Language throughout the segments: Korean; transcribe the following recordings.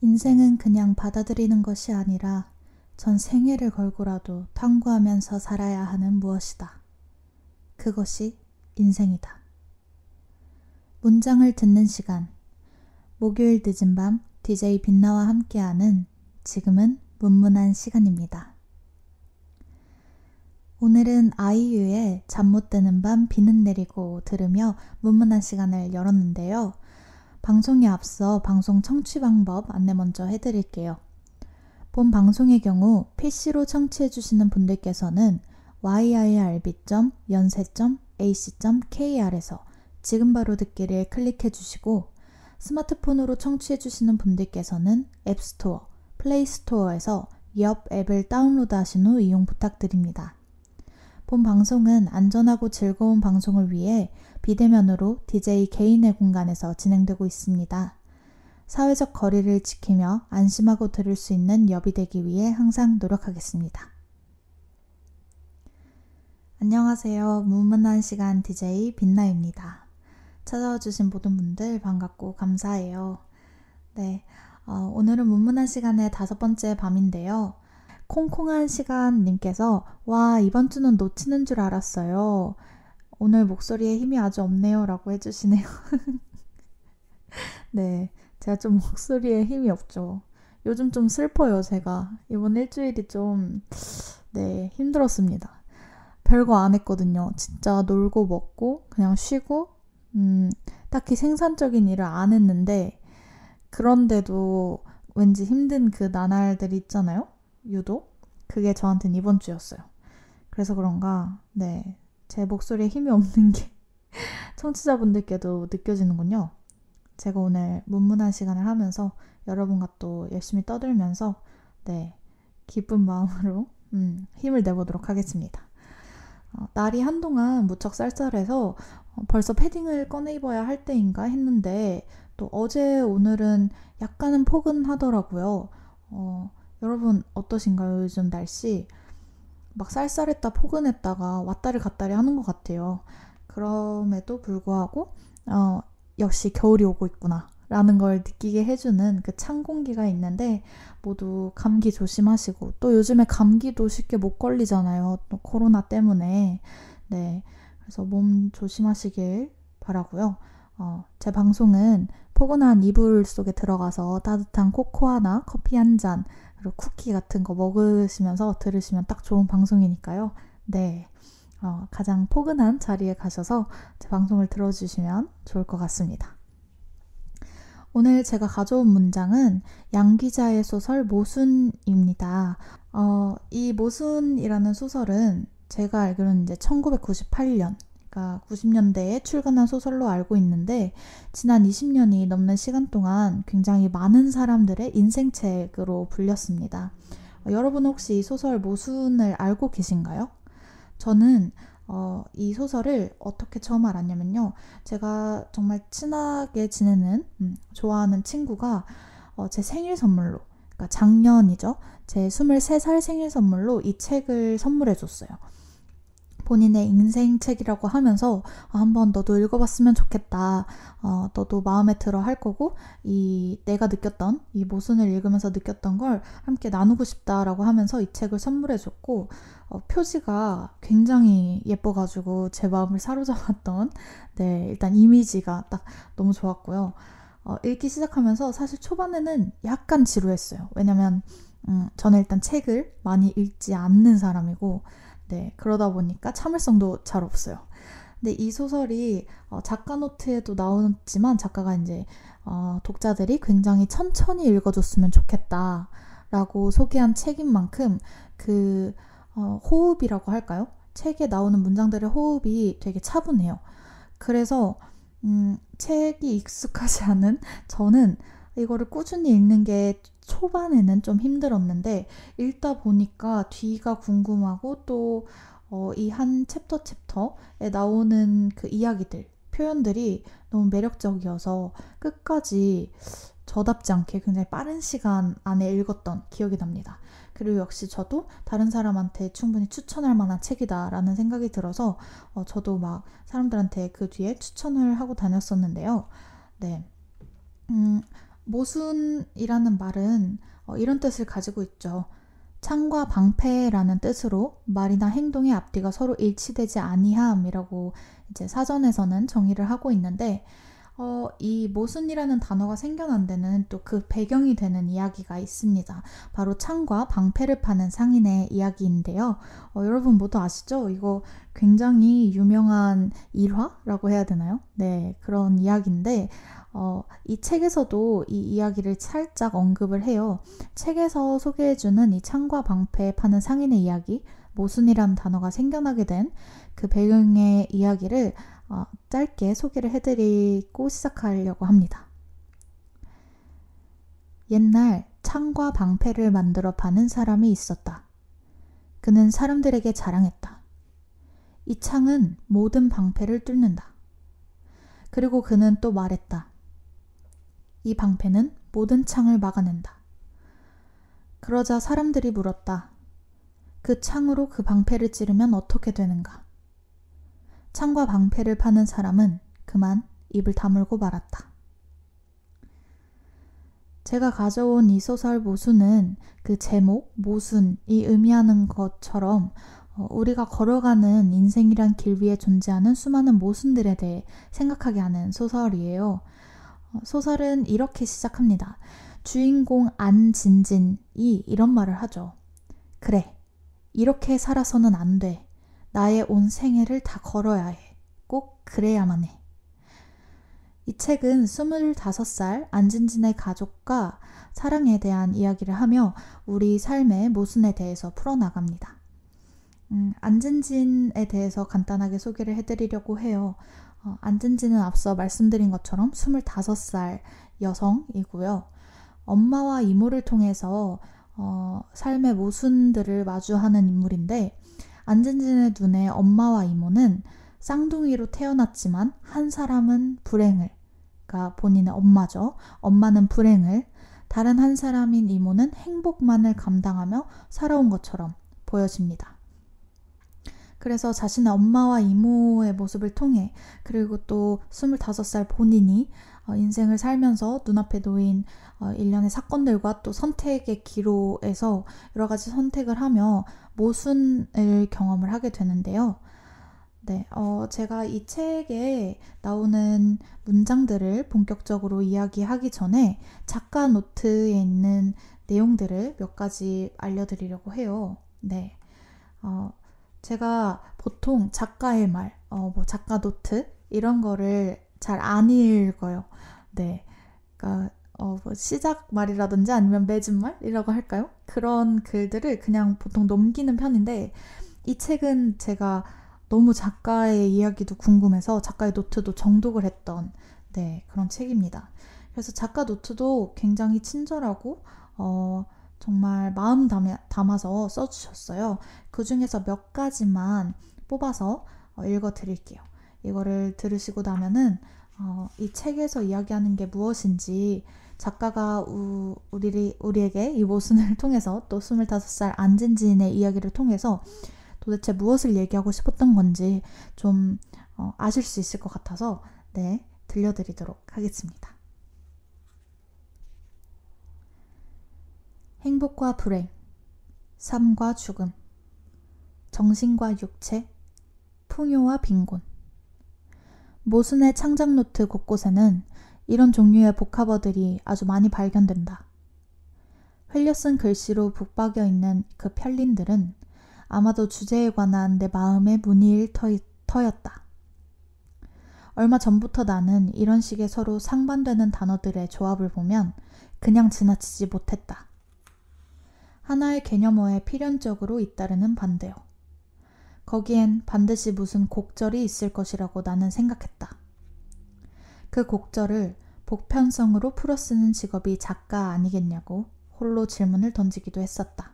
인생은 그냥 받아들이는 것이 아니라 전 생애를 걸고라도 탐구하면서 살아야 하는 무엇이다. 그것이 인생이다. 문장을 듣는 시간. 목요일 늦은 밤 DJ 빛나와 함께하는 지금은 문문한 시간입니다. 오늘은 아이유의 잠 못 드는 밤 비는 내리고 들으며 문문한 시간을 열었는데요. 방송에 앞서 방송 청취 방법 안내 먼저 해드릴게요. 본 방송의 경우 PC로 청취해주시는 분들께서는 yirb.연세.ac.kr에서 지금 바로 듣기를 클릭해주시고 스마트폰으로 청취해주시는 분들께서는 앱스토어, 플레이스토어에서 옆 앱을 다운로드 하신 후 이용 부탁드립니다. 본 방송은 안전하고 즐거운 방송을 위해 비대면으로 DJ 개인의 공간에서 진행되고 있습니다. 사회적 거리를 지키며 안심하고 들을 수 있는 엽이 되기 위해 항상 노력하겠습니다. 안녕하세요. 무문한 시간 DJ 빛나입니다. 찾아와 주신 모든 분들 반갑고 감사해요. 네. 어, 오늘은 문문한 시간의 다섯 번째 밤인데요. 콩콩한 시간님께서 와 이번 주는 놓치는 줄 알았어요. 오늘 목소리에 힘이 아주 없네요 라고 해주시네요. 네 제가 좀 목소리에 힘이 없죠. 요즘 좀 슬퍼요 제가. 이번 일주일이 좀 네, 힘들었습니다. 별거 안 했거든요. 진짜 놀고 먹고 그냥 쉬고 음, 딱히 생산적인 일을 안 했는데 그런데도 왠지 힘든 그 나날들 있잖아요. 유독 그게 저한테는 이번 주였어요. 그래서 그런가 네. 제 목소리에 힘이 없는 게 청취자분들께도 느껴지는군요. 제가 오늘 문문한 시간을 하면서 여러분과 또 열심히 떠들면서 네 기쁜 마음으로 음, 힘을 내보도록 하겠습니다. 어, 날이 한동안 무척 쌀쌀해서 어, 벌써 패딩을 꺼내 입어야 할 때인가 했는데 또 어제 오늘은 약간은 포근하더라고요. 어, 여러분 어떠신가요? 요즘 날씨 막 쌀쌀했다 포근했다가 왔다리 갔다리 하는 것 같아요. 그럼에도 불구하고 어, 역시 겨울이 오고 있구나. 라는 걸 느끼게 해주는 그 찬 공기가 있는데 모두 감기 조심하시고 또 요즘에 감기도 쉽게 못 걸리잖아요. 또 코로나 때문에. 네. 그래서 몸 조심하시길 바라고요. 어, 제 방송은 포근한 이불 속에 들어가서 따뜻한 코코아나 커피 한 잔, 그리고 쿠키 같은 거 먹으시면서 들으시면 딱 좋은 방송이니까요. 네. 어, 가장 포근한 자리에 가셔서 제 방송을 들어주시면 좋을 것 같습니다. 오늘 제가 가져온 문장은 양 기자의 소설 모순입니다. 어, 이 모순이라는 소설은 제가 알기로는 이제 1998년, 그러니까 90년대에 출간한 소설로 알고 있는데 지난 20년이 넘는 시간 동안 굉장히 많은 사람들의 인생책으로 불렸습니다. 어, 여러분 혹시 이 소설 모순을 알고 계신가요? 저는 어, 이 소설을 어떻게 처음 알았냐면요. 제가 정말 친하게 지내는, 음, 좋아하는 친구가 어, 제 생일 선물로, 그러니까 작년이죠. 제 23살 생일 선물로 이 책을 선물해 줬어요. 본인의 인생 책이라고 하면서 아, 한번 너도 읽어봤으면 좋겠다. 어, 너도 마음에 들어 할 거고 이 내가 느꼈던 이 모순을 읽으면서 느꼈던 걸 함께 나누고 싶다라고 하면서 이 책을 선물해줬고 어, 표지가 굉장히 예뻐가지고 제 마음을 사로잡았던 네 일단 이미지가 딱 너무 좋았고요. 어, 읽기 시작하면서 사실 초반에는 약간 지루했어요. 왜냐면 음, 저는 일단 책을 많이 읽지 않는 사람이고 네, 그러다 보니까 참을성도 잘 없어요. 근데 이 소설이 어, 작가 노트에도 나오지만 작가가 이제 어, 독자들이 굉장히 천천히 읽어줬으면 좋겠다라고 소개한 책인 만큼 그 어, 호흡이라고 할까요? 책에 나오는 문장들의 호흡이 되게 차분해요. 그래서 음, 책이 익숙하지 않은 저는 이거를 꾸준히 읽는 게 초반에는 좀 힘들었는데 읽다 보니까 뒤가 궁금하고 또 어, 이 한 챕터 챕터에 나오는 그 이야기들, 표현들이 너무 매력적이어서 끝까지 저답지 않게 굉장히 빠른 시간 안에 읽었던 기억이 납니다. 그리고 역시 저도 다른 사람한테 충분히 추천할 만한 책이다라는 생각이 들어서 어, 저도 막 사람들한테 그 뒤에 추천을 하고 다녔었는데요. 네. 음, 모순이라는 말은 어, 이런 뜻을 가지고 있죠. 창과 방패라는 뜻으로 말이나 행동의 앞뒤가 서로 일치되지 아니함이라고 이제 사전에서는 정의를 하고 있는데 어, 이 모순이라는 단어가 생겨난 데는 또 그 배경이 되는 이야기가 있습니다. 바로 창과 방패를 파는 상인의 이야기인데요. 어, 여러분 모두 아시죠? 이거 굉장히 유명한 일화라고 해야 되나요? 네, 그런 이야기인데 어, 이 책에서도 이 이야기를 살짝 언급을 해요. 책에서 소개해주는 이 창과 방패 파는 상인의 이야기, 모순이라는 단어가 생겨나게 된 그 배경의 이야기를 어, 짧게 소개를 해드리고 시작하려고 합니다. 옛날 창과 방패를 만들어 파는 사람이 있었다. 그는 사람들에게 자랑했다. 이 창은 모든 방패를 뚫는다. 그리고 그는 또 말했다. 이 방패는 모든 창을 막아낸다. 그러자 사람들이 물었다. 그 창으로 그 방패를 찌르면 어떻게 되는가? 창과 방패를 파는 사람은 그만 입을 다물고 말았다. 제가 가져온 이 소설 모순은 그 제목 모순이 의미하는 것처럼 어, 우리가 걸어가는 인생이란 길 위에 존재하는 수많은 모순들에 대해 생각하게 하는 소설이에요. 어, 소설은 이렇게 시작합니다. 주인공 안진진이 이런 말을 하죠. 그래, 이렇게 살아서는 안 돼. 나의 온 생애를 다 걸어야 해. 꼭 그래야만 해. 이 책은 25살 안진진의 가족과 사랑에 대한 이야기를 하며 우리 삶의 모순에 대해서 풀어나갑니다. 음, 안진진에 대해서 간단하게 소개를 해드리려고 해요. 어, 안진진은 앞서 말씀드린 것처럼 25살 여성이고요. 엄마와 이모를 통해서 어, 삶의 모순들을 마주하는 인물인데 안진진의 눈에 엄마와 이모는 쌍둥이로 태어났지만 한 사람은 불행을, 그러니까 본인의 엄마죠. 엄마는 불행을, 다른 한 사람인 이모는 행복만을 감당하며 살아온 것처럼 보여집니다. 그래서 자신의 엄마와 이모의 모습을 통해 그리고 또 25살 본인이 어, 인생을 살면서 눈앞에 놓인 어, 일련의 사건들과 또 선택의 기로에서 여러 가지 선택을 하며 모순을 경험을 하게 되는데요. 네, 어, 제가 이 책에 나오는 문장들을 본격적으로 이야기하기 전에 작가 노트에 있는 내용들을 몇 가지 알려드리려고 해요. 네. 어, 제가 보통 작가의 말, 어, 뭐 작가 노트, 이런 거를 잘 안 읽어요. 네. 그러니까 어, 뭐 시작 말이라든지 아니면 맺은 말이라고 할까요? 그런 글들을 그냥 보통 넘기는 편인데 이 책은 제가 너무 작가의 이야기도 궁금해서 작가의 노트도 정독을 했던 네, 그런 책입니다. 그래서 작가 노트도 굉장히 친절하고 어, 정말 마음 담아서 써주셨어요. 그 중에서 몇 가지만 뽑아서 어, 읽어 드릴게요. 이거를 들으시고 나면은 어, 이 책에서 이야기하는 게 무엇인지 작가가 우, 우리, 우리에게 이 모순을 통해서 또 25살 안진진의 이야기를 통해서 도대체 무엇을 얘기하고 싶었던 건지 좀 어, 아실 수 있을 것 같아서 네, 들려드리도록 하겠습니다. 행복과 불행, 삶과 죽음, 정신과 육체, 풍요와 빈곤. 모순의 창작 노트 곳곳에는 이런 종류의 복합어들이 아주 많이 발견된다. 흘려 쓴 글씨로 붙박여 있는 그 편린들은 아마도 주제에 관한 내 마음의 무늬일 터였다. 얼마 전부터 나는 이런 식의 서로 상반되는 단어들의 조합을 보면 그냥 지나치지 못했다. 하나의 개념어에 필연적으로 잇따르는 반대어. 거기엔 반드시 무슨 곡절이 있을 것이라고 나는 생각했다. 그 곡절을 복편성으로 풀어 쓰는 직업이 작가 아니겠냐고 홀로 질문을 던지기도 했었다.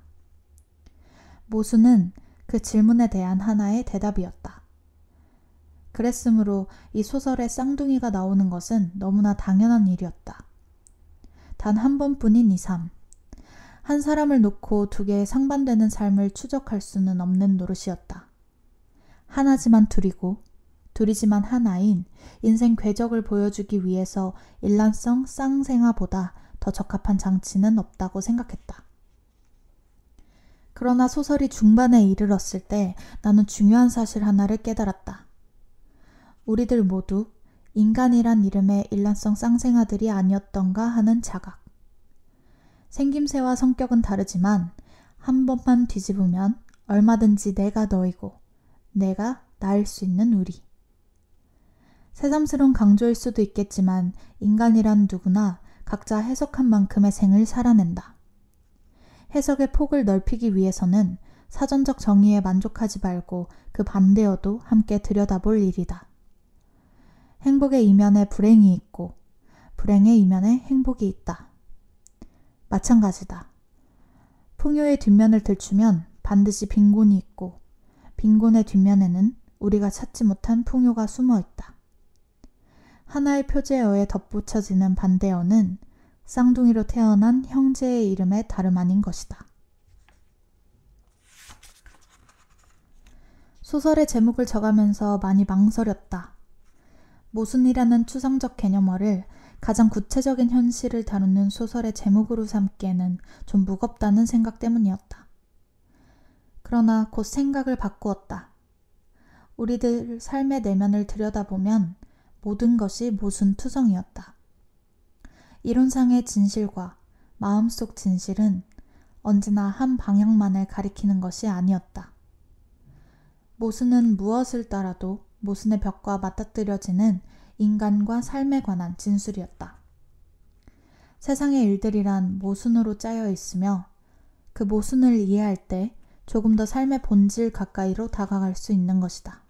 모수는 그 질문에 대한 하나의 대답이었다. 그랬으므로 이 소설에 쌍둥이가 나오는 것은 너무나 당연한 일이었다. 단 한 번뿐인 이 삶. 한 사람을 놓고 두 개의 상반되는 삶을 추적할 수는 없는 노릇이었다. 하나지만 둘이고 둘이지만 하나인 인생 궤적을 보여주기 위해서 일란성 쌍생아보다 더 적합한 장치는 없다고 생각했다. 그러나 소설이 중반에 이르렀을 때 나는 중요한 사실 하나를 깨달았다. 우리들 모두 인간이란 이름의 일란성 쌍생아들이 아니었던가 하는 자각. 생김새와 성격은 다르지만 한 번만 뒤집으면 얼마든지 내가 너이고 내가 나일 수 있는 우리. 새삼스러운 강조일 수도 있겠지만 인간이란 누구나 각자 해석한 만큼의 생을 살아낸다. 해석의 폭을 넓히기 위해서는 사전적 정의에 만족하지 말고 그 반대여도 함께 들여다볼 일이다. 행복의 이면에 불행이 있고 불행의 이면에 행복이 있다. 마찬가지다. 풍요의 뒷면을 들추면 반드시 빈곤이 있고 빈곤의 뒷면에는 우리가 찾지 못한 풍요가 숨어 있다. 하나의 표제어에 덧붙여지는 반대어는 쌍둥이로 태어난 형제의 이름에 다름 아닌 것이다. 소설의 제목을 적으면서 많이 망설였다. 모순이라는 추상적 개념어를 가장 구체적인 현실을 다루는 소설의 제목으로 삼기에는 좀 무겁다는 생각 때문이었다. 그러나 곧 생각을 바꾸었다. 우리들 삶의 내면을 들여다보면 모든 것이 모순투성이었다. 이론상의 진실과 마음속 진실은 언제나 한 방향만을 가리키는 것이 아니었다. 모순은 무엇을 따라도 모순의 벽과 맞닥뜨려지는 인간과 삶에 관한 진술이었다. 세상의 일들이란 모순으로 짜여 있으며 그 모순을 이해할 때 조금 더 삶의 본질 가까이로 다가갈 수 있는 것이다.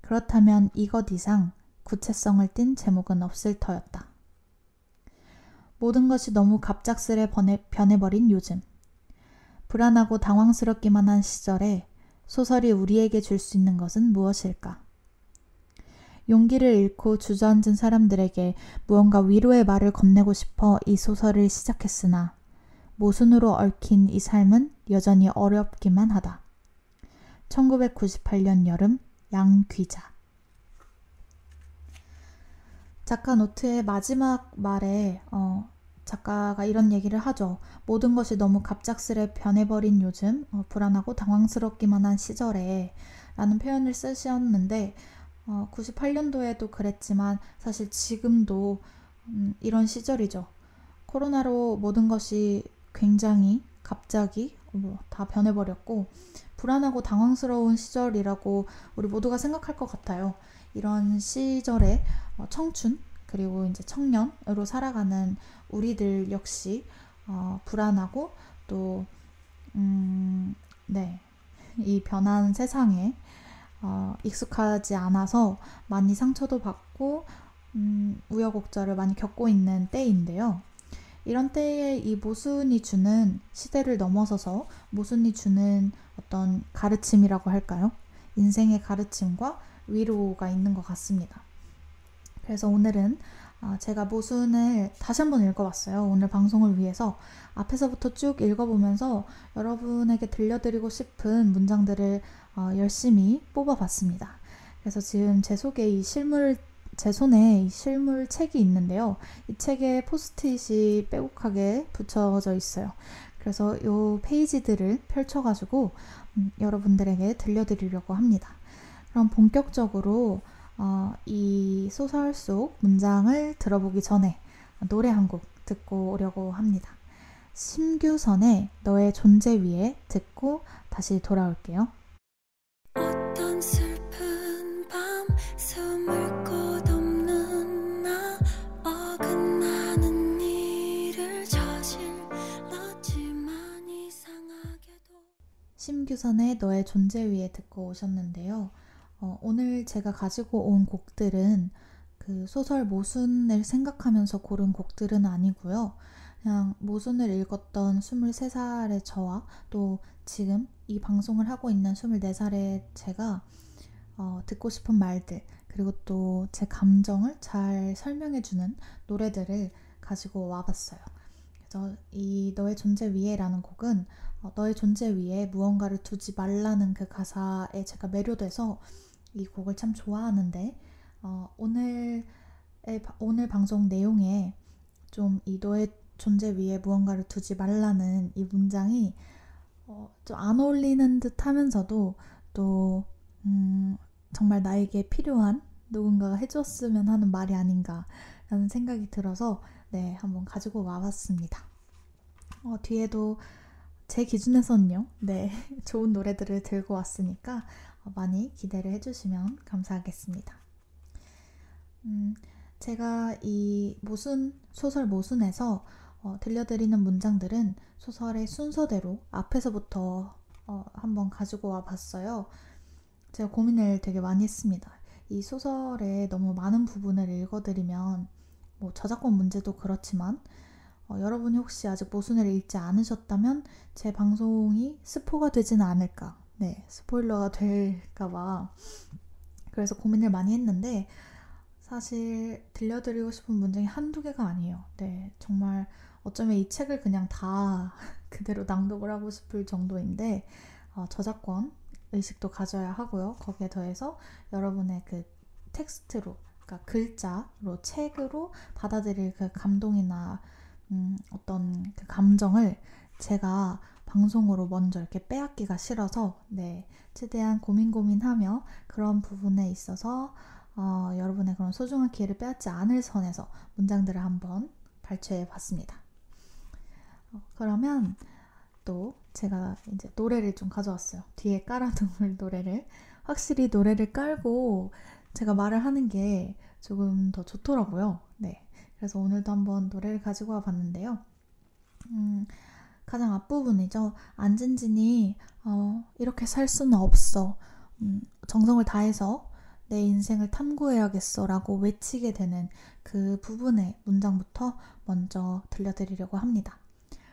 그렇다면 이것 이상 구체성을 띤 제목은 없을 터였다. 모든 것이 너무 갑작스레 변해버린 요즘. 불안하고 당황스럽기만 한 시절에 소설이 우리에게 줄 수 있는 것은 무엇일까? 용기를 잃고 주저앉은 사람들에게 무언가 위로의 말을 건네고 싶어 이 소설을 시작했으나 모순으로 얽힌 이 삶은 여전히 어렵기만 하다. 1998년 여름 양귀자 작가 노트의 마지막 말에 어, 작가가 이런 얘기를 하죠. 모든 것이 너무 갑작스레 변해버린 요즘, 어, 불안하고 당황스럽기만 한 시절에 라는 표현을 쓰셨는데, 어, 98년도에도 그랬지만 사실 지금도 음, 이런 시절이죠. 코로나로 모든 것이 굉장히 갑자기 뭐 다 변해버렸고, 불안하고 당황스러운 시절이라고 우리 모두가 생각할 것 같아요. 이런 시절에 어, 청춘, 그리고 이제 청년으로 살아가는 우리들 역시 어, 불안하고 또 음, 네. 이 변한 세상에 어, 익숙하지 않아서 많이 상처도 받고 음, 우여곡절을 많이 겪고 있는 때인데요. 이런 때에 이 모순이 주는 시대를 넘어서서 모순이 주는 어떤 가르침이라고 할까요? 인생의 가르침과 위로가 있는 것 같습니다. 그래서 오늘은 아, 제가 모순을 다시 한번 읽어봤어요. 오늘 방송을 위해서 앞에서부터 쭉 읽어보면서 여러분에게 들려드리고 싶은 문장들을 어, 열심히 뽑아봤습니다. 그래서 지금 제 속에 이 실물 제 손에 이 실물 책이 있는데요. 이 책에 포스트잇이 빼곡하게 붙여져 있어요. 그래서 이 페이지들을 펼쳐가지고 음, 여러분들에게 들려드리려고 합니다. 그럼 본격적으로 어, 이 소설 속 문장을 들어보기 전에 노래 한 곡 듣고 오려고 합니다. 심규선의 너의 존재 위에 듣고 다시 돌아올게요. 심규선의 너의 존재 위에 듣고 오셨는데요. 어, 오늘 제가 가지고 온 곡들은 그 소설 모순을 생각하면서 고른 곡들은 아니고요. 그냥 모순을 읽었던 23살의 저와 또 지금 이 방송을 하고 있는 24살의 제가 어, 듣고 싶은 말들 그리고 또 제 감정을 잘 설명해주는 노래들을 가지고 와봤어요. 그래서 이 너의 존재 위에라는 곡은 어, 너의 존재 위에 무언가를 두지 말라는 그 가사에 제가 매료돼서 이 곡을 참 좋아하는데 어, 오늘 오늘 방송 내용에 좀 이 너의 존재 위에 무언가를 두지 말라는 이 문장이 어, 좀안 어울리는 듯 하면서도 또 음, 정말 나에게 필요한 누군가가 해줬으면 하는 말이 아닌가라는 생각이 들어서 네 한번 가지고 와봤습니다. 어, 뒤에도 제 기준에서는요, 네 좋은 노래들을 들고 왔으니까 어, 많이 기대를 해주시면 감사하겠습니다. 음, 제가 이 모순 소설 모순에서 어, 들려드리는 문장들은 소설의 순서대로 앞에서부터 어, 한번 가지고 와 봤어요. 제가 고민을 되게 많이 했습니다. 이 소설의 너무 많은 부분을 읽어드리면 뭐 저작권 문제도 그렇지만 어, 여러분이 혹시 아직 모순을 읽지 않으셨다면 제 방송이 스포가 되지는 않을까. 네 스포일러가 될까봐. 그래서 고민을 많이 했는데 사실 들려드리고 싶은 문장이 한두 개가 아니에요. 네 정말 어쩌면 이 책을 그냥 다 그대로 낭독을 하고 싶을 정도인데 어, 저작권 의식도 가져야 하고요. 거기에 더해서 여러분의 그 텍스트로, 그러니까 글자로, 책으로 받아들일 그 감동이나 음, 어떤 그 감정을 제가 방송으로 먼저 이렇게 빼앗기가 싫어서 네 최대한 고민 고민하며 그런 부분에 있어서 어, 여러분의 그런 소중한 기회를 빼앗지 않을 선에서 문장들을 한번 발췌해 봤습니다. 어, 그러면 또 제가 이제 노래를 좀 가져왔어요. 뒤에 깔아둔 노래를. 확실히 노래를 깔고 제가 말을 하는 게 조금 더 좋더라고요. 네. 그래서 오늘도 한번 노래를 가지고 와 봤는데요. 음, 가장 앞부분이죠. 안진진이 어, 이렇게 살 수는 없어. 음, 정성을 다해서 내 인생을 탐구해야겠어 라고 외치게 되는 그 부분의 문장부터 먼저 들려드리려고 합니다.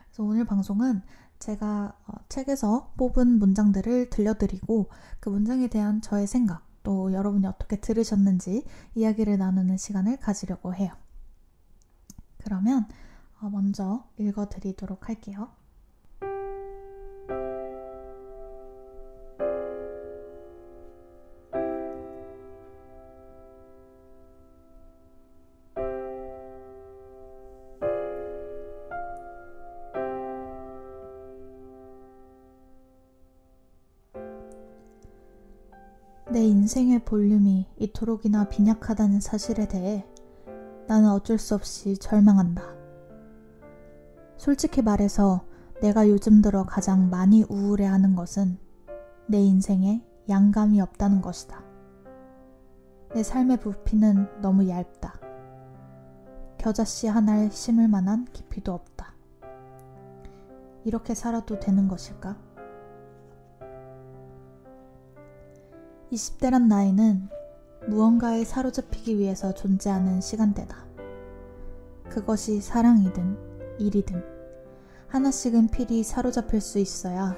그래서 오늘 방송은 제가 어, 책에서 뽑은 문장들을 들려드리고 그 문장에 대한 저의 생각 또 여러분이 어떻게 들으셨는지 이야기를 나누는 시간을 가지려고 해요. 그러면 어, 먼저 읽어드리도록 할게요. 내 인생의 볼륨이 이토록이나 빈약하다는 사실에 대해 나는 어쩔 수 없이 절망한다. 솔직히 말해서 내가 요즘 들어 가장 많이 우울해하는 것은 내 인생에 양감이 없다는 것이다. 내 삶의 부피는 너무 얇다. 겨자씨 하나를 심을 만한 깊이도 없다. 이렇게 살아도 되는 것일까? 20대란 나이는 무언가에 사로잡히기 위해서 존재하는 시간대다. 그것이 사랑이든 일이든 하나씩은 필히 사로잡힐 수 있어야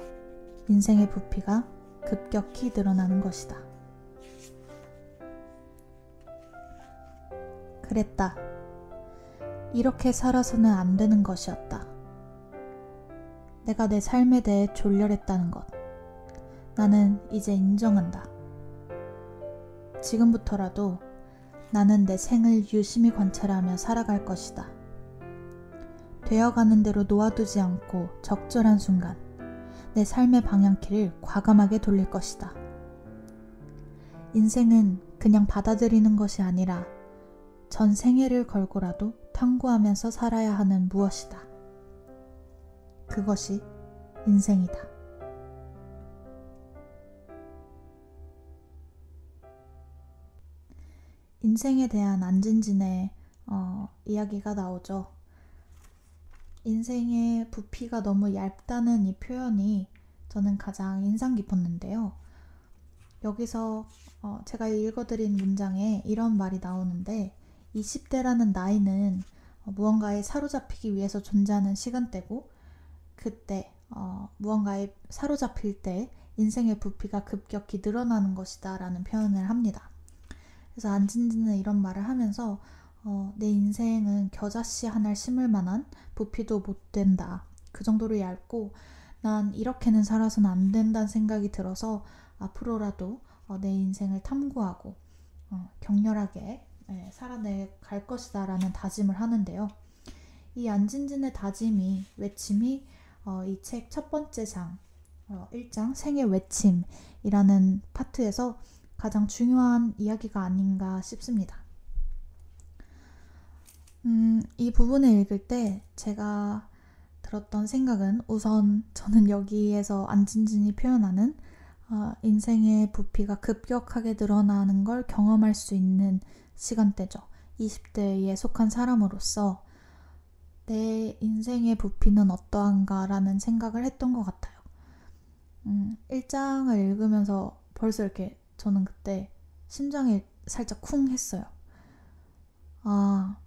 인생의 부피가 급격히 늘어나는 것이다. 그랬다. 이렇게 살아서는 안 되는 것이었다. 내가 내 삶에 대해 졸렬했다는 것. 나는 이제 인정한다. 지금부터라도 나는 내 생을 유심히 관찰하며 살아갈 것이다. 되어가는 대로 놓아두지 않고 적절한 순간 내 삶의 방향키를 과감하게 돌릴 것이다. 인생은 그냥 받아들이는 것이 아니라 전 생애를 걸고라도 탐구하면서 살아야 하는 무엇이다. 그것이 인생이다. 인생에 대한 안진진의 어, 이야기가 나오죠. 인생의 부피가 너무 얇다는 이 표현이 저는 가장 인상 깊었는데요. 여기서 어, 제가 읽어드린 문장에 이런 말이 나오는데 20대라는 나이는 어, 무언가에 사로잡히기 위해서 존재하는 시간대고 그때 어, 무언가에 사로잡힐 때 인생의 부피가 급격히 늘어나는 것이다 라는 표현을 합니다. 그래서 안진지는 이런 말을 하면서 어, 내 인생은 겨자씨 하나를 심을 만한 부피도 못 된다. 그 정도로 얇고 난 이렇게는 살아서는 안 된다는 생각이 들어서 앞으로라도 어, 내 인생을 탐구하고 어, 격렬하게 예, 살아내갈 것이다 라는 다짐을 하는데요. 이 안진진의 다짐이 외침이 어, 이책 첫 번째 장 어, 1장 생애 외침이라는 파트에서 가장 중요한 이야기가 아닌가 싶습니다. 음, 이 부분을 읽을 때 제가 들었던 생각은 우선 저는 여기에서 안진진이 표현하는 어, 인생의 부피가 급격하게 늘어나는 걸 경험할 수 있는 시간대죠. 20대에 속한 사람으로서 내 인생의 부피는 어떠한가라는 생각을 했던 것 같아요. 음, 1장을 읽으면서 벌써 이렇게 저는 그때 심장이 살짝 쿵 했어요. 아,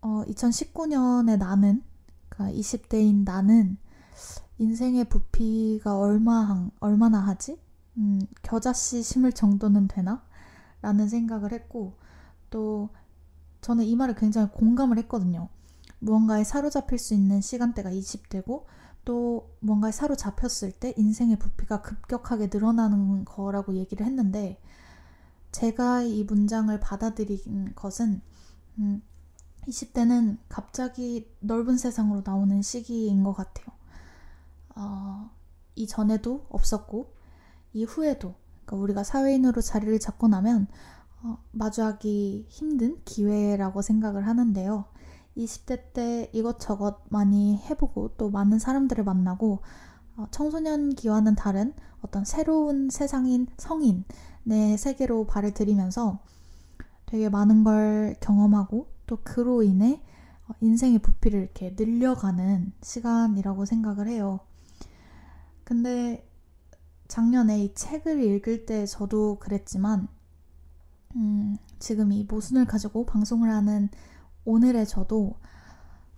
어, 2019년에 나는, 그러니까 20대인 나는 인생의 부피가 얼마, 얼마나 하지? 음, 겨자씨 심을 정도는 되나? 라는 생각을 했고, 또 저는 이 말을 굉장히 공감을 했거든요. 무언가에 사로잡힐 수 있는 시간대가 20대고, 또 뭔가에 사로잡혔을 때 인생의 부피가 급격하게 늘어나는 거라고 얘기를 했는데, 제가 이 문장을 받아들인 것은, 음, 20대는 갑자기 넓은 세상으로 나오는 시기인 것 같아요. 어, 이전에도 없었고, 이후에도, 그러니까 우리가 사회인으로 자리를 잡고 나면, 어, 마주하기 힘든 기회라고 생각을 하는데요. 20대 때 이것저것 많이 해보고 또 많은 사람들을 만나고 어, 청소년기와는 다른 어떤 새로운 세상인 성인의 세계로 발을 들이면서 되게 많은 걸 경험하고 또 그로 인해 어, 인생의 부피를 이렇게 늘려가는 시간이라고 생각을 해요. 근데 작년에 이 책을 읽을 때 저도 그랬지만, 음, 지금 이 모순을 가지고 방송을 하는 오늘의 저도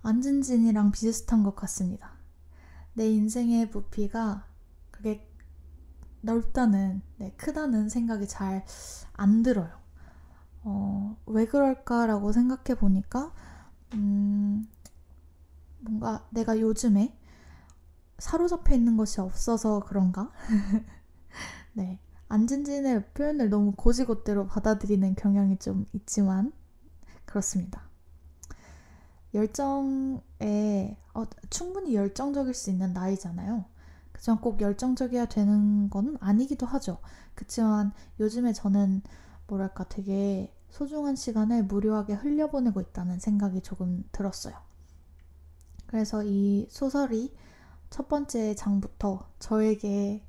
안진진이랑 비슷한 것 같습니다. 내 인생의 부피가 그게 넓다는, 네, 크다는 생각이 잘 안 들어요. 어, 왜 그럴까라고 생각해 보니까, 음, 뭔가 내가 요즘에 사로잡혀 있는 것이 없어서 그런가? 네. 안진진의 표현을 너무 고지고대로 받아들이는 경향이 좀 있지만, 그렇습니다. 열정에, 어, 충분히 열정적일 수 있는 나이잖아요. 그지만 꼭 열정적이어야 되는 건 아니기도 하죠. 그치만 요즘에 저는 뭐랄까 되게 소중한 시간을 무료하게 흘려보내고 있다는 생각이 조금 들었어요. 그래서 이 소설이 첫 번째 장부터 저에게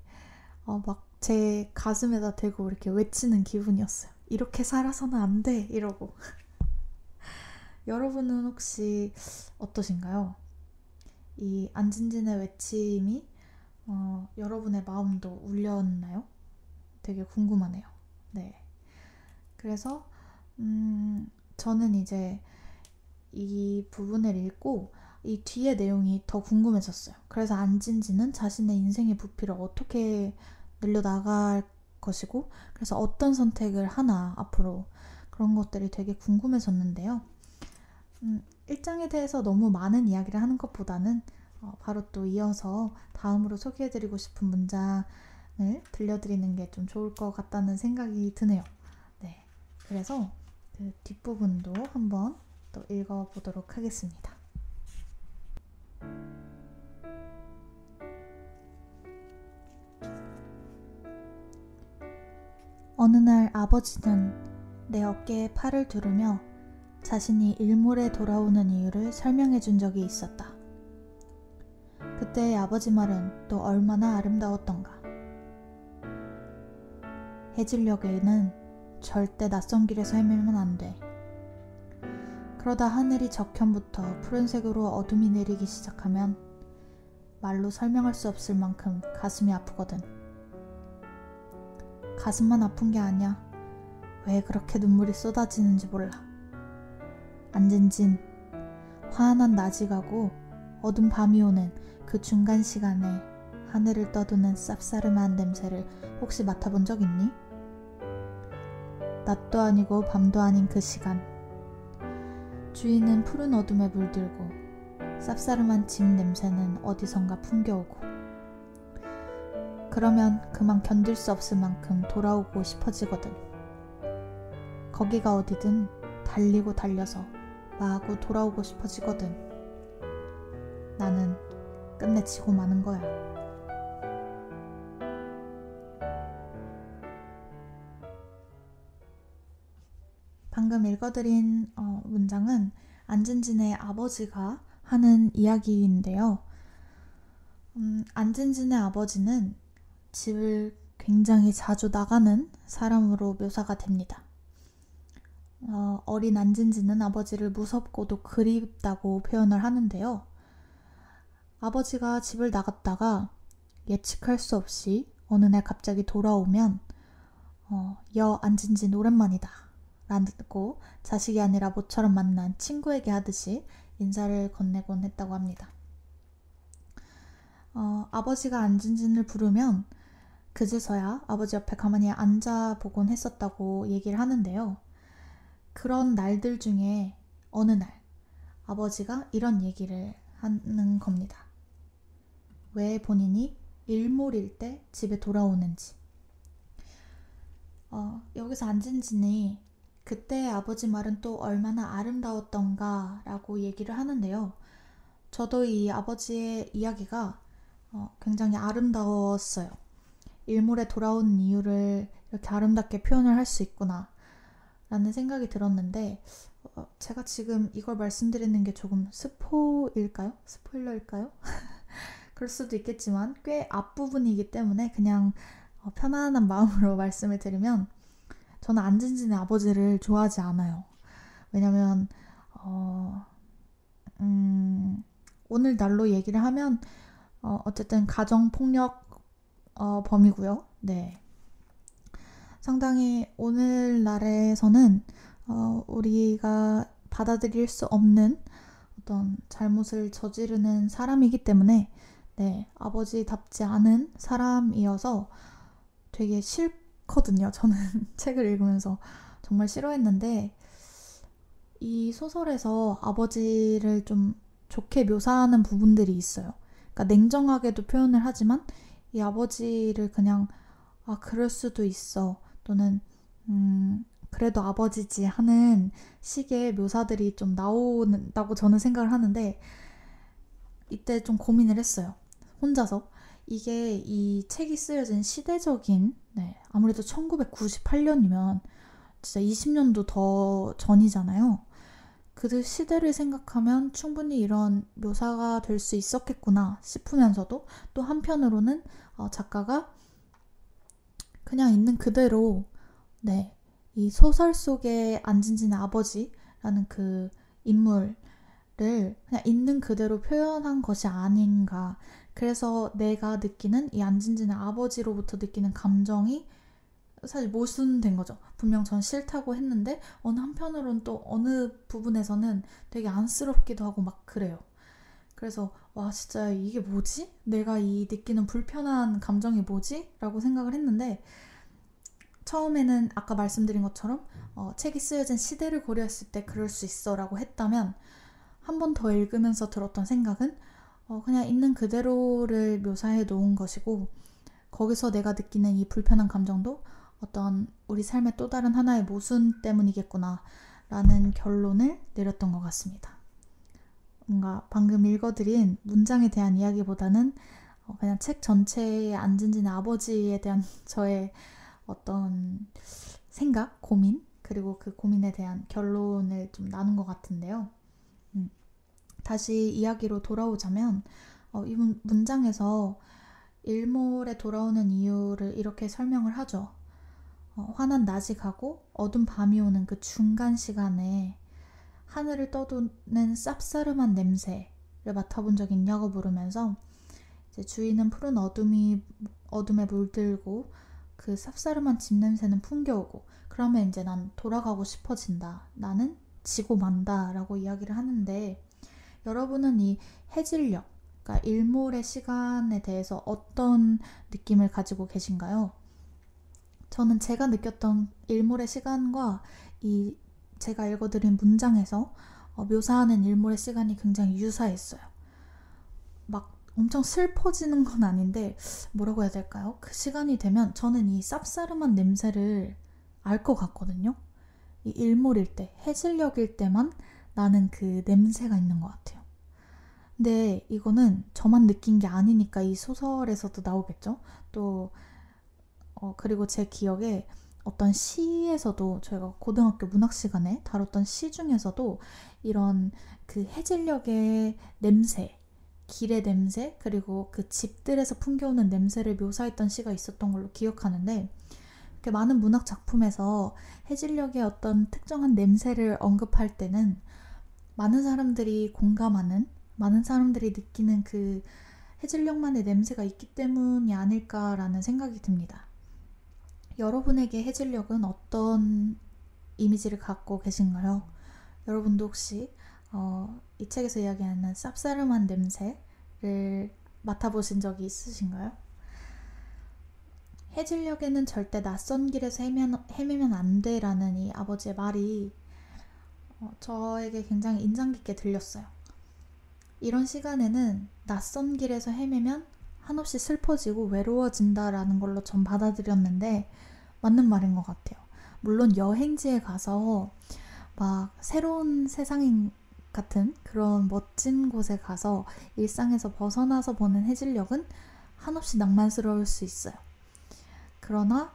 어, 막 제 가슴에다 대고 이렇게 외치는 기분이었어요. 이렇게 살아서는 안 돼! 이러고. 여러분은 혹시 어떠신가요? 이 안진진의 외침이 어, 여러분의 마음도 울렸나요? 되게 궁금하네요. 네. 그래서 음, 저는 이제 이 부분을 읽고 이 뒤의 내용이 더 궁금해졌어요. 그래서 안진지는 자신의 인생의 부피를 어떻게 늘려나갈 것이고, 그래서 어떤 선택을 하나 앞으로 그런 것들이 되게 궁금해졌는데요. 음, 1장에 대해서 너무 많은 이야기를 하는 것보다는 어, 바로 또 이어서 다음으로 소개해드리고 싶은 문장을 들려드리는 게 좀 좋을 것 같다는 생각이 드네요. 네. 그래서 그 뒷부분도 한번 또 읽어보도록 하겠습니다. 어느 날 아버지는 내 어깨에 팔을 두르며 자신이 일몰에 돌아오는 이유를 설명해 준 적이 있었다. 그때의 아버지 말은 또 얼마나 아름다웠던가. 해질녘에는 절대 낯선 길에서 헤매면 안 돼. 그러다 하늘이 적현부터 푸른색으로 어둠이 내리기 시작하면 말로 설명할 수 없을 만큼 가슴이 아프거든. 가슴만 아픈 게 아니야. 왜 그렇게 눈물이 쏟아지는지 몰라. 안진진, 화한 낮이 가고 어둠 밤이 오는 그 중간 시간에 하늘을 떠도는 쌉싸름한 냄새를 혹시 맡아본 적 있니? 낮도 아니고 밤도 아닌 그 시간. 주인은 푸른 어둠에 물들고 쌉싸름한 집 냄새는 어디선가 풍겨오고 그러면 그만 견딜 수 없을 만큼 돌아오고 싶어지거든. 거기가 어디든 달리고 달려서 마구 돌아오고 싶어지거든. 나는 끝내 지고 마는 거야. 방금 읽어드린 어, 문장은 안진진의 아버지가 하는 이야기인데요. 음, 안진진의 아버지는 집을 굉장히 자주 나가는 사람으로 묘사가 됩니다. 어, 어린 안진진은 아버지를 무섭고도 그립다고 표현을 하는데요. 아버지가 집을 나갔다가 예측할 수 없이 어느 날 갑자기 돌아오면 어, 여 안진진 오랜만이다 라고 자식이 아니라 모처럼 만난 친구에게 하듯이 인사를 건네곤 했다고 합니다. 어, 아버지가 안진진을 부르면 그제서야 아버지 옆에 가만히 앉아보곤 했었다고 얘기를 하는데요. 그런 날들 중에 어느 날 아버지가 이런 얘기를 하는 겁니다. 왜 본인이 일몰일 때 집에 돌아오는지. 어, 여기서 안진진이 그때 아버지 말은 또 얼마나 아름다웠던가 라고 얘기를 하는데요. 저도 이 아버지의 이야기가 어, 굉장히 아름다웠어요. 일몰에 돌아오는 이유를 이렇게 아름답게 표현을 할 수 있구나 라는 생각이 들었는데 어, 제가 지금 이걸 말씀드리는 게 조금 스포일까요? 스포일러일까요? 그럴 수도 있겠지만 꽤 앞부분이기 때문에 그냥 어, 편안한 마음으로 말씀을 드리면 저는 안진진의 아버지를 좋아하지 않아요. 왜냐면 어, 음, 오늘 날로 얘기를 하면 어, 어쨌든 가정 폭력 어, 범이고요. 네. 상당히 오늘날에서는 어, 우리가 받아들일 수 없는 어떤 잘못을 저지르는 사람이기 때문에 네, 아버지답지 않은 사람이어서 되게 싫거든요. 저는 책을 읽으면서 정말 싫어했는데 이 소설에서 아버지를 좀 좋게 묘사하는 부분들이 있어요. 그러니까 냉정하게도 표현을 하지만 이 아버지를 그냥 아 그럴 수도 있어 또는 음 그래도 아버지지 하는 식의 묘사들이 좀 나온다고 저는 생각을 하는데 이때 좀 고민을 했어요. 혼자서 이게 이 책이 쓰여진 시대적인 네, 아무래도 1998년이면 진짜 20년도 더 전이잖아요. 그 시대를 생각하면 충분히 이런 묘사가 될 수 있었겠구나 싶으면서도 또 한편으로는 어, 작가가 그냥 있는 그대로 네, 이 소설 속에 안진진의 아버지라는 그 인물을 그냥 있는 그대로 표현한 것이 아닌가. 그래서 내가 느끼는 이 안진진의 아버지로부터 느끼는 감정이 사실 모순된 거죠. 분명 전 싫다고 했는데 어느 한편으로는 또 어느 부분에서는 되게 안쓰럽기도 하고 막 그래요. 그래서 와 진짜 이게 뭐지? 내가 이 느끼는 불편한 감정이 뭐지? 라고 생각을 했는데 처음에는 아까 말씀드린 것처럼 어, 책이 쓰여진 시대를 고려했을 때 그럴 수 있어 라고 했다면 한 번 더 읽으면서 들었던 생각은 어, 그냥 있는 그대로를 묘사해 놓은 것이고 거기서 내가 느끼는 이 불편한 감정도 어떤 우리 삶의 또 다른 하나의 모순 때문이겠구나 라는 결론을 내렸던 것 같습니다. 뭔가 방금 읽어드린 문장에 대한 이야기보다는 어, 그냥 책 전체에 앉은진 아버지에 대한 저의 어떤 생각, 고민, 그리고 그 고민에 대한 결론을 좀 나눈 것 같은데요. 음. 다시 이야기로 돌아오자면, 어, 이 문장에서 일몰에 돌아오는 이유를 이렇게 설명을 하죠. 어, 환한 낮이 가고 어둠 밤이 오는 그 중간 시간에 하늘을 떠도는 쌉싸름한 냄새를 맡아본 적 있냐고 물으면서 주인은 푸른 어둠이 어둠에 물들고 그 쌉싸름한 집 냄새는 풍겨오고 그러면 이제 난 돌아가고 싶어진다. 나는 지고 만다라고 이야기를 하는데 여러분은 이 해질녘, 그러니까 일몰의 시간에 대해서 어떤 느낌을 가지고 계신가요? 저는 제가 느꼈던 일몰의 시간과 이 제가 읽어드린 문장에서 어, 묘사하는 일몰의 시간이 굉장히 유사했어요. 막 엄청 슬퍼지는 건 아닌데 뭐라고 해야 될까요? 그 시간이 되면 저는 이 쌉싸름한 냄새를 알 것 같거든요. 이 일몰일 때, 해질녘일 때만 나는 그 냄새가 있는 것 같아요. 근데 이거는 저만 느낀 게 아니니까 이 소설에서도 나오겠죠? 또, 어, 그리고 제 기억에 어떤 시에서도 저희가 고등학교 문학 시간에 다뤘던 시 중에서도 이런 그 해질녘의 냄새, 길의 냄새, 그리고 그 집들에서 풍겨오는 냄새를 묘사했던 시가 있었던 걸로 기억하는데 이렇게 많은 문학 작품에서 해질녘의 어떤 특정한 냄새를 언급할 때는 많은 사람들이 공감하는, 많은 사람들이 느끼는 그 해질녘만의 냄새가 있기 때문이 아닐까라는 생각이 듭니다. 여러분에게 해질녘은 어떤 이미지를 갖고 계신가요? 여러분도 혹시 어, 이 책에서 이야기하는 쌉싸름한 냄새를 맡아보신 적이 있으신가요? 해질녘에는 절대 낯선 길에서 헤매면, 헤매면 안 돼라는 이 아버지의 말이 어, 저에게 굉장히 인상 깊게 들렸어요. 이런 시간에는 낯선 길에서 헤매면 한없이 슬퍼지고 외로워진다라는 걸로 전 받아들였는데 맞는 말인 것 같아요. 물론 여행지에 가서 막 새로운 세상인 같은 그런 멋진 곳에 가서 일상에서 벗어나서 보는 해질녘은 한없이 낭만스러울 수 있어요. 그러나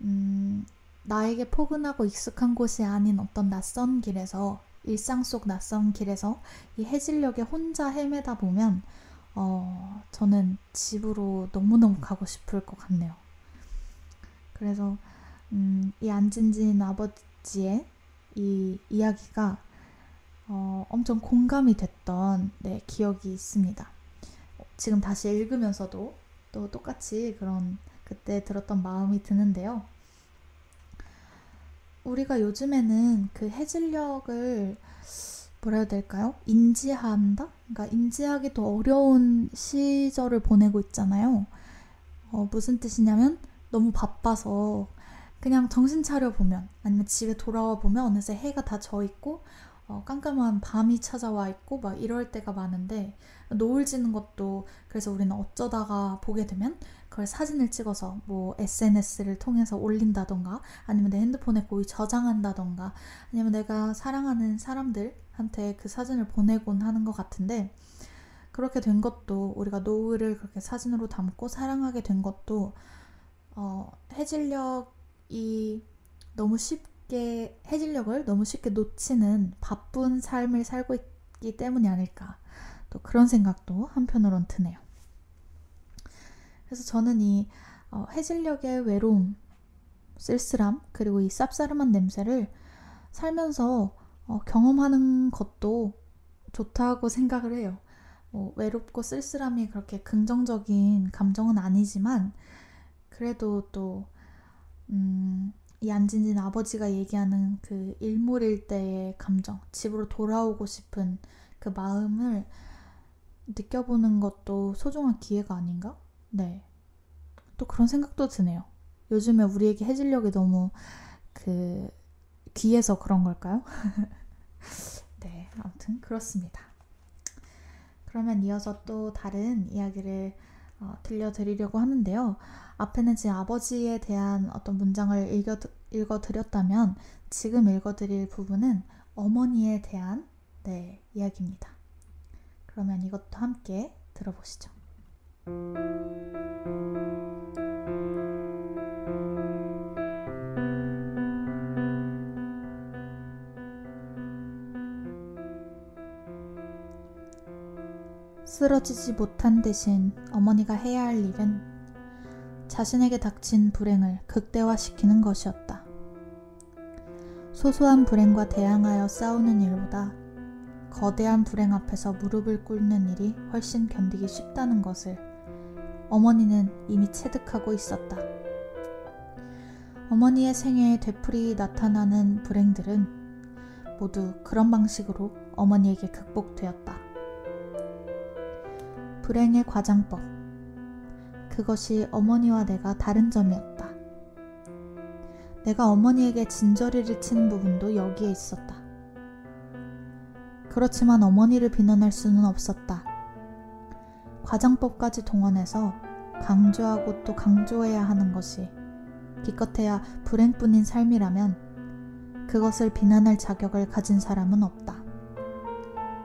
음, 나에게 포근하고 익숙한 곳이 아닌 어떤 낯선 길에서 일상 속 낯선 길에서 이 해질녘에 혼자 헤매다 보면 어, 저는 집으로 너무너무 가고 싶을 것 같네요. 그래서 음, 이 안진진 아버지의 이 이야기가 어, 엄청 공감이 됐던 네, 기억이 있습니다. 지금 다시 읽으면서도 또 똑같이 그런 그때 들었던 마음이 드는데요. 우리가 요즘에는 그 해질녘을 뭐라 해야 될까요? 인지한다? 그러니까 인지하기 더 어려운 시절을 보내고 있잖아요. 어, 무슨 뜻이냐면 너무 바빠서 그냥 정신 차려 보면 아니면 집에 돌아와 보면 어느새 해가 다 져 있고 어, 깜깜한 밤이 찾아와 있고 막 이럴 때가 많은데 노을 지는 것도 그래서 우리는 어쩌다가 보게 되면 그걸 사진을 찍어서 뭐 SNS를 통해서 올린다던가 아니면 내 핸드폰에 고의 저장한다던가 아니면 내가 사랑하는 사람들 한테 그 사진을 보내곤 하는 것 같은데 그렇게 된 것도 우리가 노을을 그렇게 사진으로 담고 사랑하게 된 것도 어, 해질녘이 너무 쉽 쉽게 해질녘을 너무 쉽게 놓치는 바쁜 삶을 살고 있기 때문이 아닐까 또 그런 생각도 한편으론 드네요. 그래서 저는 이 어, 해질녘의 외로움, 쓸쓸함 그리고 이 쌉싸름한 냄새를 살면서 어, 경험하는 것도 좋다고 생각을 해요. 뭐 외롭고 쓸쓸함이 그렇게 긍정적인 감정은 아니지만 그래도 또 음, 이 안진진 아버지가 얘기하는 그 일몰일 때의 감정, 집으로 돌아오고 싶은 그 마음을 느껴보는 것도 소중한 기회가 아닌가? 네. 또 그런 생각도 드네요. 요즘에 우리에게 해질녘이 너무 그 귀해서 그런 걸까요? 네, 아무튼 그렇습니다. 그러면 이어서 또 다른 이야기를 어, 들려드리려고 하는데요. 앞에는 제 아버지에 대한 어떤 문장을 읽어, 읽어드렸다면 지금 읽어드릴 부분은 어머니에 대한 네, 이야기입니다. 그러면 이것도 함께 들어보시죠. 쓰러지지 못한 대신 어머니가 해야 할 일은 자신에게 닥친 불행을 극대화시키는 것이었다. 소소한 불행과 대항하여 싸우는 일보다 거대한 불행 앞에서 무릎을 꿇는 일이 훨씬 견디기 쉽다는 것을 어머니는 이미 체득하고 있었다. 어머니의 생애에 되풀이 나타나는 불행들은 모두 그런 방식으로 어머니에게 극복되었다. 불행의 과장법. 그것이 어머니와 내가 다른 점이었다. 내가 어머니에게 진저리를 치는 부분도 여기에 있었다. 그렇지만 어머니를 비난할 수는 없었다. 과장법까지 동원해서 강조하고 또 강조해야 하는 것이 기껏해야 불행뿐인 삶이라면 그것을 비난할 자격을 가진 사람은 없다.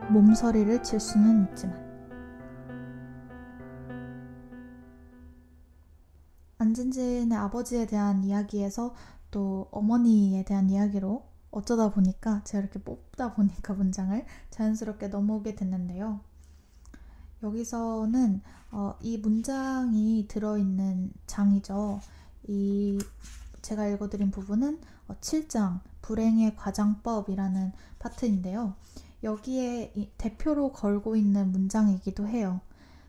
몸서리를 칠 수는 있지만. 안진진의 아버지에 대한 이야기에서 또 어머니에 대한 이야기로 어쩌다 보니까 제가 이렇게 뽑다 보니까 문장을 자연스럽게 넘어오게 됐는데요. 여기서는 어, 이 문장이 들어있는 장이죠. 이 제가 읽어드린 부분은 어, 7장 불행의 과장법이라는 파트인데요. 여기에 대표로 걸고 있는 문장이기도 해요.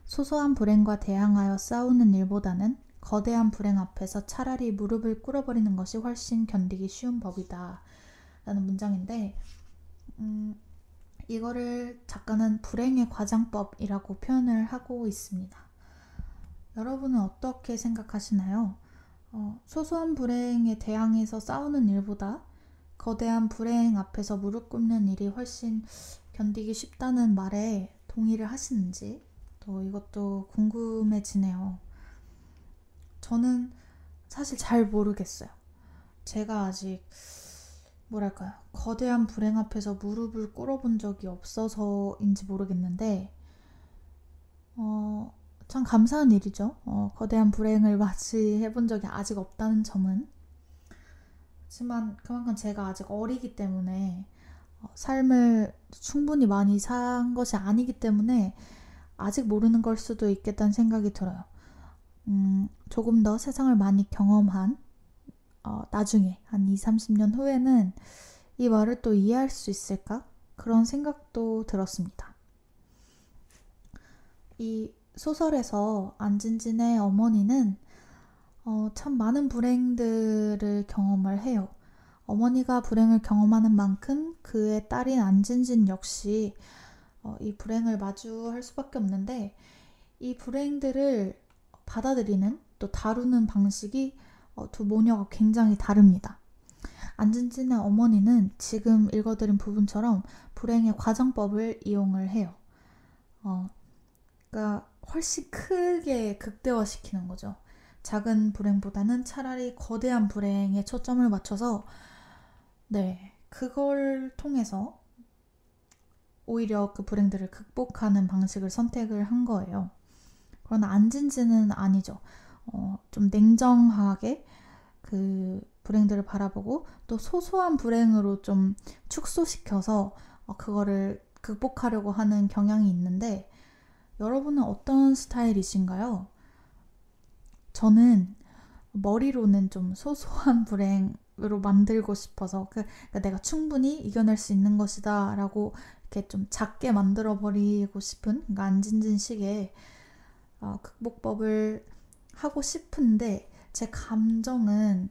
소소한 불행과 대항하여 싸우는 일보다는 거대한 불행 앞에서 차라리 무릎을 꿇어버리는 것이 훨씬 견디기 쉬운 법이다. 라는 문장인데, 음, 이거를 작가는 불행의 과장법이라고 표현을 하고 있습니다. 여러분은 어떻게 생각하시나요? 어, 소소한 불행에 대항해서 싸우는 일보다 거대한 불행 앞에서 무릎 꿇는 일이 훨씬 견디기 쉽다는 말에 동의를 하시는지 또 이것도 궁금해지네요. 저는 사실 잘 모르겠어요. 제가 아직 뭐랄까요. 거대한 불행 앞에서 무릎을 꿇어본 적이 없어서인지 모르겠는데, 어, 참 감사한 일이죠. 어, 거대한 불행을 맞이해 본 적이 아직 없다는 점은. 하지만 그만큼 제가 아직 어리기 때문에 어, 삶을 충분히 많이 산 것이 아니기 때문에 아직 모르는 걸 수도 있겠다는 생각이 들어요. 음, 조금 더 세상을 많이 경험한 어, 나중에 한 2, 30년 후에는 이 말을 또 이해할 수 있을까? 그런 생각도 들었습니다. 이 소설에서 안진진의 어머니는 어, 참 많은 불행들을 경험을 해요. 어머니가 불행을 경험하는 만큼 그의 딸인 안진진 역시 어, 이 불행을 마주할 수밖에 없는데 이 불행들을 받아들이는 또 다루는 방식이 어, 두 모녀가 굉장히 다릅니다. 안진진의 어머니는 지금 읽어드린 부분처럼 불행의 과정법을 이용을 해요. 어, 그러니까 훨씬 크게 극대화시키는 거죠. 작은 불행보다는 차라리 거대한 불행에 초점을 맞춰서 네 그걸 통해서 오히려 그 불행들을 극복하는 방식을 선택을 한 거예요. 그러나 안진지는 아니죠. 어, 좀 냉정하게 그 불행들을 바라보고 또 소소한 불행으로 좀 축소시켜서 어, 그거를 극복하려고 하는 경향이 있는데 여러분은 어떤 스타일이신가요? 저는 머리로는 좀 소소한 불행으로 만들고 싶어서 그, 그러니까 내가 충분히 이겨낼 수 있는 것이다 라고 이렇게 좀 작게 만들어 버리고 싶은 그러니까 안진진식의 어, 극복법을 하고 싶은데 제 감정은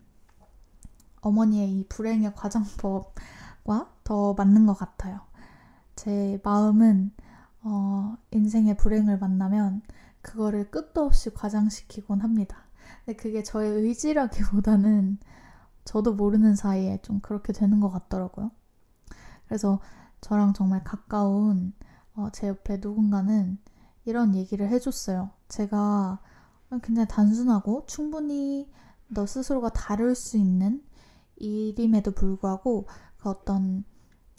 어머니의 이 불행의 과정법과 더 맞는 것 같아요. 제 마음은 어, 인생의 불행을 만나면 그거를 끝도 없이 과장시키곤 합니다. 근데 그게 저의 의지라기보다는 저도 모르는 사이에 좀 그렇게 되는 것 같더라고요. 그래서 저랑 정말 가까운 어, 제 옆에 누군가는 이런 얘기를 해줬어요. 제가 굉장히 단순하고 충분히 너 스스로가 다룰 수 있는 일임에도 불구하고 그 어떤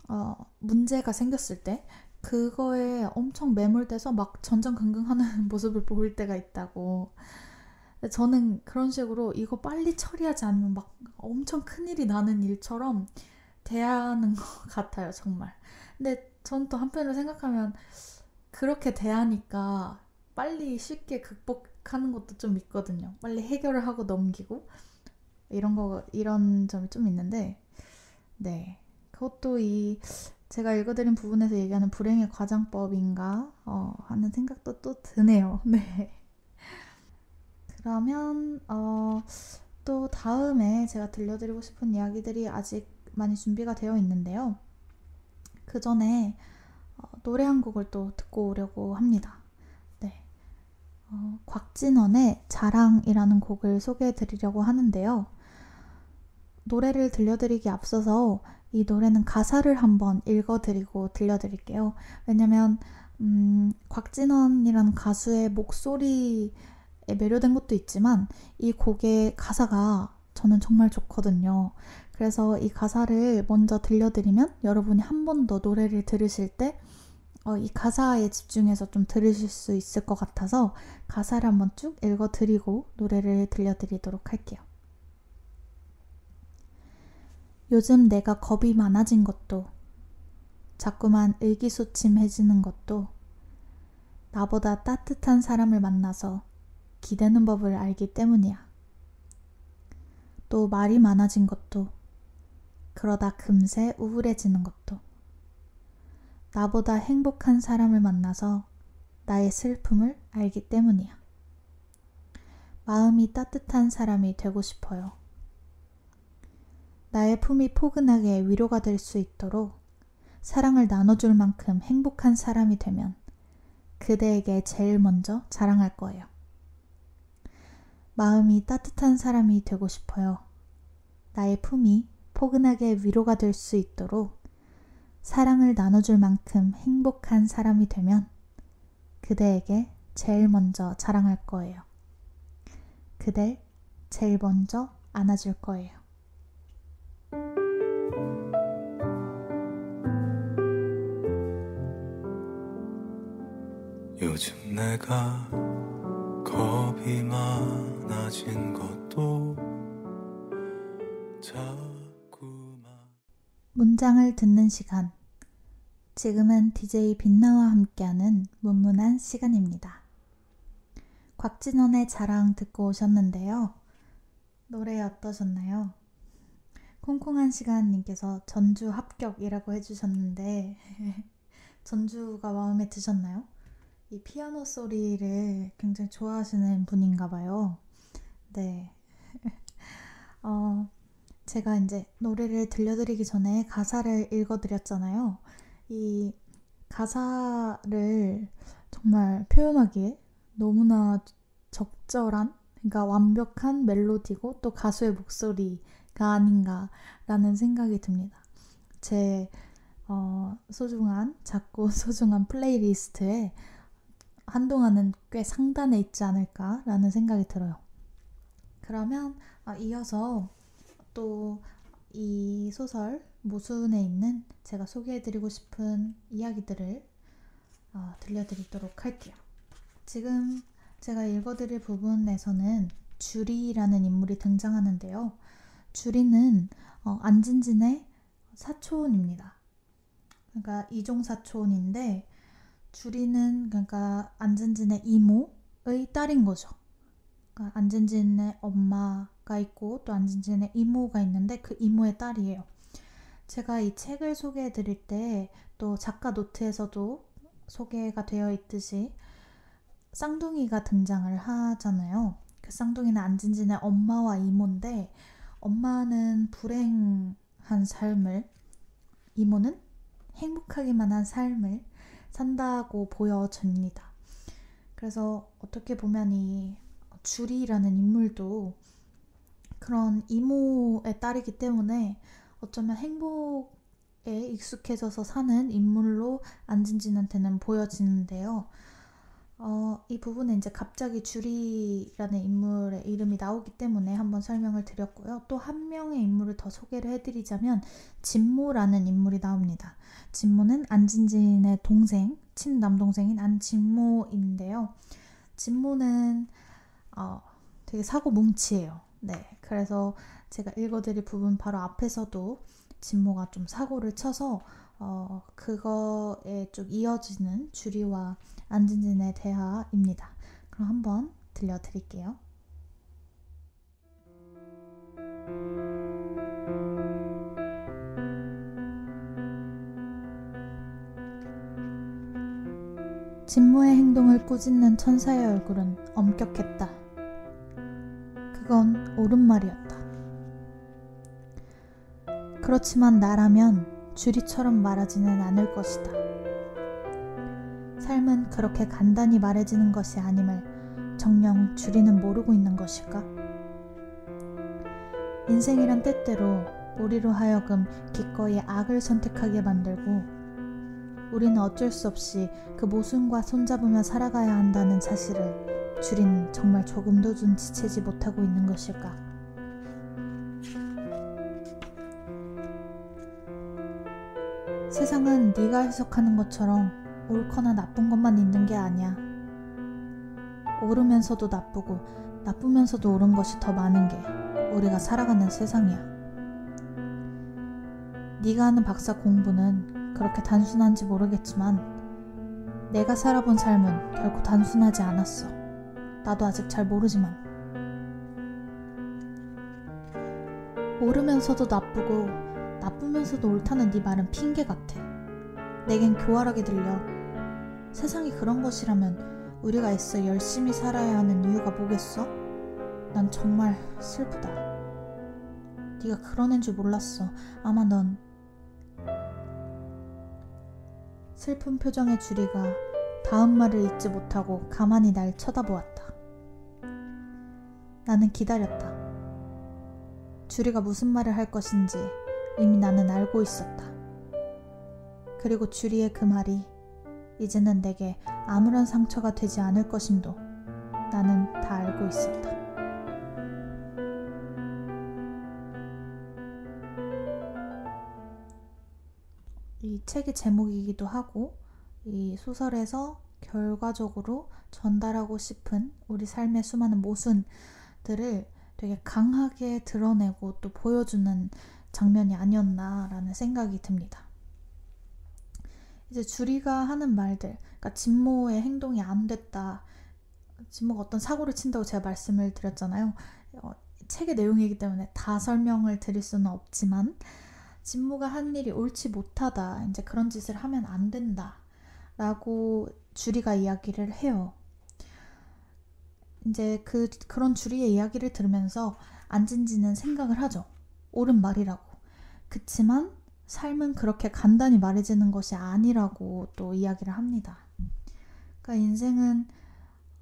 어, 문제가 생겼을 때 그거에 엄청 매몰돼서 막 전전긍긍하는 모습을 보일 때가 있다고. 저는 그런 식으로 이거 빨리 처리하지 않으면 막 엄청 큰일이 나는 일처럼 대하는 것 같아요, 정말. 근데 전 또 한편으로 생각하면 그렇게 대하니까 빨리 쉽게 극복하는 것도 좀 있거든요. 빨리 해결을 하고 넘기고 이런 거 이런 점이 좀 있는데 네 그것도 이 제가 읽어드린 부분에서 얘기하는 불행의 과장법인가 어, 하는 생각도 또 드네요. 네. 그러면 어, 또 다음에 제가 들려드리고 싶은 이야기들이 아직 많이 준비가 되어 있는데요. 그 전에 어, 노래 한 곡을 또 듣고 오려고 합니다. 네. 어, 곽진원의 자랑이라는 곡을 소개해 드리려고 하는데요. 노래를 들려드리기 앞서서 이 노래는 가사를 한번 읽어드리고 들려드릴게요. 왜냐면 음, 곽진원이라는 가수의 목소리에 매료된 것도 있지만 이 곡의 가사가 저는 정말 좋거든요. 그래서 이 가사를 먼저 들려드리면 여러분이 한 번 더 노래를 들으실 때 어, 이 가사에 집중해서 좀 들으실 수 있을 것 같아서 가사를 한번 쭉 읽어드리고 노래를 들려드리도록 할게요. 요즘 내가 겁이 많아진 것도 자꾸만 의기소침해지는 것도 나보다 따뜻한 사람을 만나서 기대는 법을 알기 때문이야. 또 말이 많아진 것도 그러다 금세 우울해지는 것도 나보다 행복한 사람을 만나서 나의 슬픔을 알기 때문이야. 마음이 따뜻한 사람이 되고 싶어요. 나의 품이 포근하게 위로가 될 수 있도록 사랑을 나눠줄 만큼 행복한 사람이 되면 그대에게 제일 먼저 자랑할 거예요. 마음이 따뜻한 사람이 되고 싶어요. 나의 품이 포근하게 위로가 될 수 있도록 사랑을 나눠줄 만큼 행복한 사람이 되면 그대에게 제일 먼저 자랑할 거예요. 그댈 제일 먼저 안아줄 거예요. 요즘 내가 겁이 많아진 것도 문장을 듣는 시간. 지금은 DJ 빛나와 함께하는 문문한 시간입니다. 곽진원의 자랑 듣고 오셨는데요. 노래 어떠셨나요? 콩콩한 시간님께서 전주 합격이라고 해주셨는데 전주가 마음에 드셨나요? 이 피아노 소리를 굉장히 좋아하시는 분인가 봐요. 네. 어, 제가 이제 노래를 들려드리기 전에 가사를 읽어드렸잖아요. 이 가사를 정말 표현하기에 너무나 적절한, 그러니까 완벽한 멜로디고 또 가수의 목소리가 아닌가라는 생각이 듭니다. 제 어, 소중한, 작고 소중한 playlist에 한동안은 꽤 상단에 있지 않을까라는 생각이 들어요. 그러면 아, 이어서 또 이 소설 모순에 있는 제가 소개해드리고 싶은 이야기들을 어, 들려드리도록 할게요. 지금 제가 읽어드릴 부분에서는 주리라는 인물이 등장하는데요. 주리는 어, 안진진의 사촌입니다. 그러니까 이종 사촌인데 주리는 그러니까 안진진의 이모의 딸인 거죠. 그러니까 안진진의 엄마 가 있고 또 안진진의 이모가 있는데 그 이모의 딸이에요. 제가 이 책을 소개해 드릴 때 또 작가 노트에서도 소개가 되어 있듯이 쌍둥이가 등장을 하잖아요. 그 쌍둥이는 안진진의 엄마와 이모인데 엄마는 불행한 삶을 이모는 행복하기만 한 삶을 산다고 보여집니다. 그래서 어떻게 보면 이 주리라는 인물도 그런 이모의 딸이기 때문에 어쩌면 행복에 익숙해져서 사는 인물로 안진진한테는 보여지는데요. 어, 이 부분에 이제 갑자기 주리라는 인물의 이름이 나오기 때문에 한번 설명을 드렸고요. 또 한 명의 인물을 더 소개를 해드리자면 진모라는 인물이 나옵니다. 진모는 안진진의 동생, 친남동생인 안진모인데요. 진모는 어, 되게 사고 뭉치예요. 네, 그래서 제가 읽어드릴 부분 바로 앞에서도 진모가 좀 사고를 쳐서 어, 그거에 쭉 이어지는 주리와 안진진의 대화입니다. 그럼 한번 들려드릴게요. 진모의 행동을 꾸짖는 천사의 얼굴은 엄격했다. 그건 옳은 말이었다. 그렇지만 나라면 주리처럼 말하지는 않을 것이다. 삶은 그렇게 간단히 말해지는 것이 아님을 정녕 주리는 모르고 있는 것일까? 인생이란 때때로 우리로 하여금 기꺼이 악을 선택하게 만들고 우리는 어쩔 수 없이 그 모순과 손잡으며 살아가야 한다는 사실을 줄이는 정말 조금도 눈치채지 못하고 있는 것일까? 세상은 네가 해석하는 것처럼 옳거나 나쁜 것만 있는 게 아니야. 옳으면서도 나쁘고 나쁘면서도 옳은 것이 더 많은 게 우리가 살아가는 세상이야. 네가 하는 박사 공부는 그렇게 단순한지 모르겠지만 내가 살아본 삶은 결코 단순하지 않았어. 나도 아직 잘 모르지만. 옳으면서도 나쁘고 나쁘면서도 옳다는 네 말은 핑계 같아. 내겐 교활하게 들려. 세상이 그런 것이라면 우리가 애써 열심히 살아야 하는 이유가 뭐겠어? 난 정말 슬프다. 네가 그런 애인 줄 몰랐어. 아마 넌 슬픈 표정의 주리가 다음 말을 잊지 못하고 가만히 날 쳐다보았다. 나는 기다렸다. 주리가 무슨 말을 할 것인지 이미 나는 알고 있었다. 그리고 주리의 그 말이 이제는 내게 아무런 상처가 되지 않을 것임도 나는 다 알고 있었다. 이 책의 제목이기도 하고 이 소설에서 결과적으로 전달하고 싶은 우리 삶의 수많은 모순 들을 되게 강하게 드러내고 또 보여주는 장면이 아니었나라는 생각이 듭니다. 이제 주리가 하는 말들, 그러니까 진모의 행동이 안 됐다. 진모가 어떤 사고를 친다고 제가 말씀을 드렸잖아요. 어, 책의 내용이기 때문에 다 설명을 드릴 수는 없지만 진모가 한 일이 옳지 못하다. 이제 그런 짓을 하면 안 된다. 라고 주리가 이야기를 해요. 이제 그, 그런 주리의 이야기를 들으면서 안진지는 생각을 하죠. 옳은 말이라고. 그치만 삶은 그렇게 간단히 말해지는 것이 아니라고 또 이야기를 합니다. 그러니까 인생은,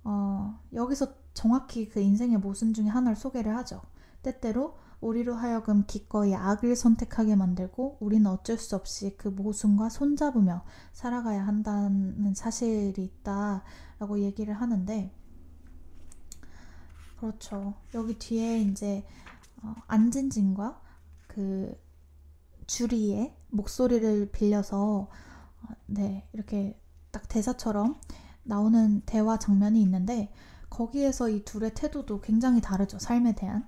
어, 여기서 정확히 그 인생의 모순 중에 하나를 소개를 하죠. 때때로 우리로 하여금 기꺼이 악을 선택하게 만들고 우리는 어쩔 수 없이 그 모순과 손잡으며 살아가야 한다는 사실이 있다라고 얘기를 하는데 그렇죠. 여기 뒤에 이제 어, 안진진과 그 주리의 목소리를 빌려서 어, 네 이렇게 딱 대사처럼 나오는 대화 장면이 있는데 거기에서 이 둘의 태도도 굉장히 다르죠. 삶에 대한.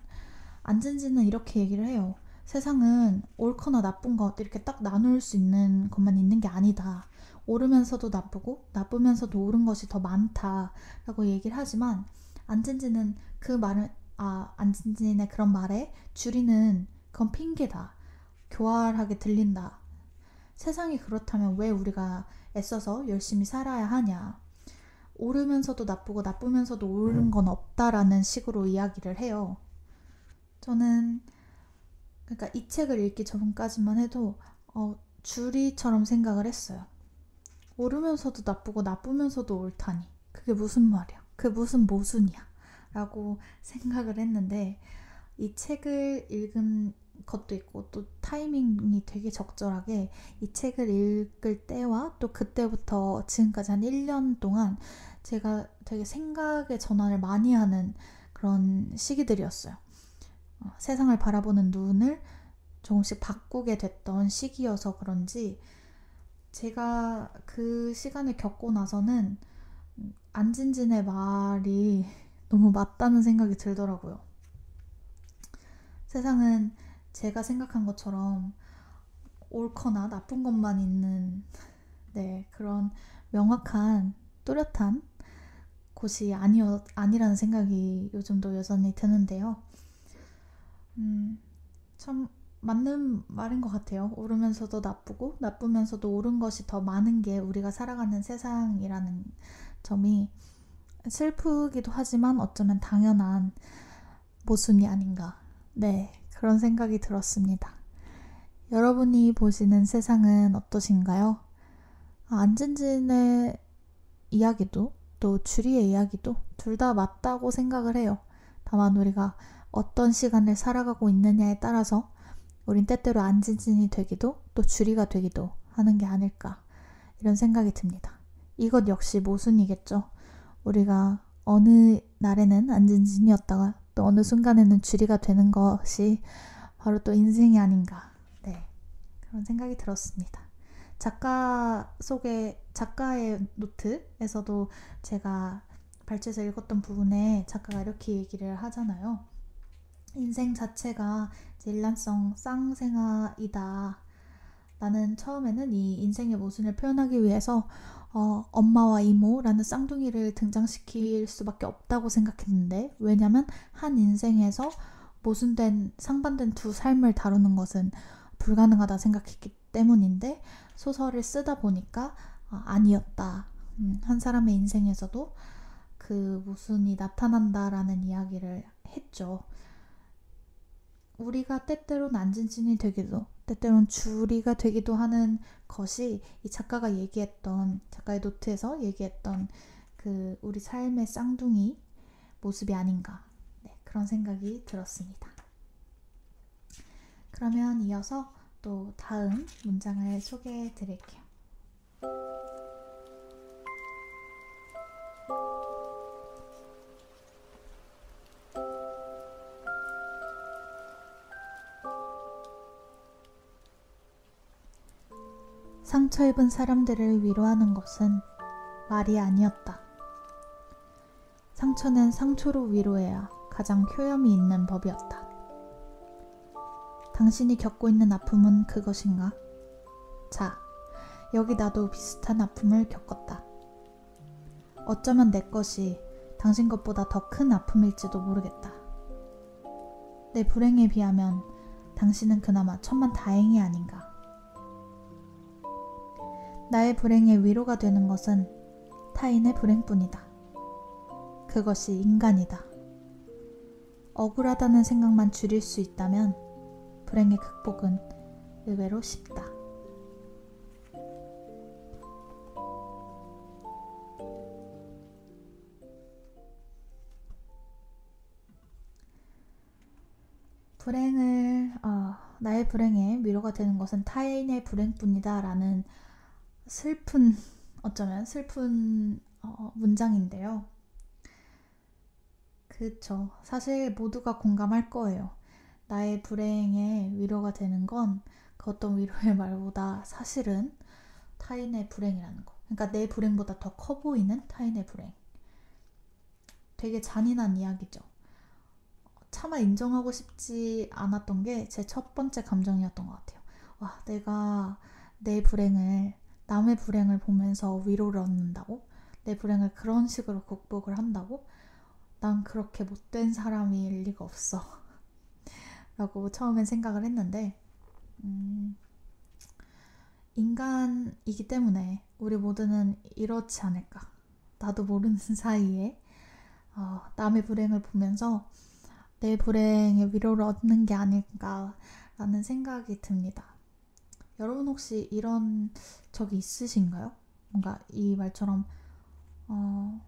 안진지는 이렇게 얘기를 해요. 세상은 옳거나 나쁜 것 이렇게 딱 나눌 수 있는 것만 있는 게 아니다. 옳으면서도 나쁘고 나쁘면서도 옳은 것이 더 많다라고 얘기를 하지만 안진지는 그 말은 아 안진진의 그런 말에 주리는 그건 핑계다. 교활하게 들린다. 세상이 그렇다면 왜 우리가 애써서 열심히 살아야 하냐. 옳으면서도 나쁘고 나쁘면서도 옳은 건 없다라는 식으로 이야기를 해요. 저는 그러니까 이 책을 읽기 전까지만 해도 어, 주리처럼 생각을 했어요. 옳으면서도 나쁘고 나쁘면서도 옳다니 그게 무슨 말이야? 그 무슨 모순이야? 라고 생각을 했는데 이 책을 읽은 것도 있고 또 타이밍이 되게 적절하게 이 책을 읽을 때와 또 그때부터 지금까지 한 1년 동안 제가 되게 생각의 전환을 많이 하는 그런 시기들이었어요. 어, 세상을 바라보는 눈을 조금씩 바꾸게 됐던 시기여서 그런지 제가 그 시간을 겪고 나서는 안진진의 말이 너무 맞다는 생각이 들더라고요. 세상은 제가 생각한 것처럼 옳거나 나쁜 것만 있는 네, 그런 명확한 뚜렷한 곳이 아니어, 아니라는 생각이 요즘도 여전히 드는데요. 음, 참 맞는 말인 것 같아요. 옳으면서도 나쁘고 나쁘면서도 옳은 것이 더 많은 게 우리가 살아가는 세상이라는 점이 슬프기도 하지만 어쩌면 당연한 모순이 아닌가. 네, 그런 생각이 들었습니다. 여러분이 보시는 세상은 어떠신가요? 아, 안진진의 이야기도 또 주리의 이야기도 둘 다 맞다고 생각을 해요. 다만 우리가 어떤 시간을 살아가고 있느냐에 따라서 우린 때때로 안진진이 되기도 또 주리가 되기도 하는 게 아닐까 이런 생각이 듭니다. 이것 역시 모순이겠죠. 우리가 어느 날에는 안진진이었다가 또 어느 순간에는 주리가 되는 것이 바로 또 인생이 아닌가. 네. 그런 생각이 들었습니다. 작가 속에 작가의 노트에서도 제가 발췌해서 읽었던 부분에 작가가 이렇게 얘기를 하잖아요. 인생 자체가 일란성 쌍생아이다. 나는 처음에는 이 인생의 모순을 표현하기 위해서 어, 엄마와 이모라는 쌍둥이를 등장시킬 수밖에 없다고 생각했는데 왜냐면 한 인생에서 모순된 상반된 두 삶을 다루는 것은 불가능하다 생각했기 때문인데 소설을 쓰다 보니까 어, 아니었다. 음, 한 사람의 인생에서도 그 모순이 나타난다라는 이야기를 했죠. 우리가 때때론 안진진이 되기도 때때론 주리가 되기도 하는 것이 이 작가가 얘기했던 작가의 노트에서 얘기했던 그 우리 삶의 쌍둥이 모습이 아닌가 네, 그런 생각이 들었습니다. 그러면 이어서 또 다음 문장을 소개해 드릴게요. 상처 입은 사람들을 위로하는 것은 말이 아니었다. 상처는 상처로 위로해야 가장 효염이 있는 법이었다. 당신이 겪고 있는 아픔은 그것인가? 자, 여기 나도 비슷한 아픔을 겪었다. 어쩌면 내 것이 당신 것보다 더 큰 아픔일지도 모르겠다. 내 불행에 비하면 당신은 그나마 천만 다행이 아닌가. 나의 불행에 위로가 되는 것은 타인의 불행뿐이다. 그것이 인간이다. 억울하다는 생각만 줄일 수 있다면 불행의 극복은 의외로 쉽다. 불행을 어, 나의 불행에 위로가 되는 것은 타인의 불행뿐이다라는 슬픈 어쩌면 슬픈 어, 문장인데요. 그쵸. 사실 모두가 공감할 거예요. 나의 불행에 위로가 되는 건 그 어떤 위로의 말보다 사실은 타인의 불행이라는 거. 그러니까 내 불행보다 더 커 보이는 타인의 불행. 되게 잔인한 이야기죠. 차마 인정하고 싶지 않았던 게 제 첫 번째 감정이었던 것 같아요. 와, 내가 내 불행을 남의 불행을 보면서 위로를 얻는다고? 내 불행을 그런 식으로 극복을 한다고? 난 그렇게 못된 사람일 리가 없어. 라고 처음엔 생각을 했는데, 음, 인간이기 때문에 우리 모두는 이렇지 않을까. 나도 모르는 사이에 어, 남의 불행을 보면서 내 불행의 위로를 얻는 게 아닐까라는 생각이 듭니다. 여러분 혹시 이런 적이 있으신가요? 뭔가 이 말처럼 어,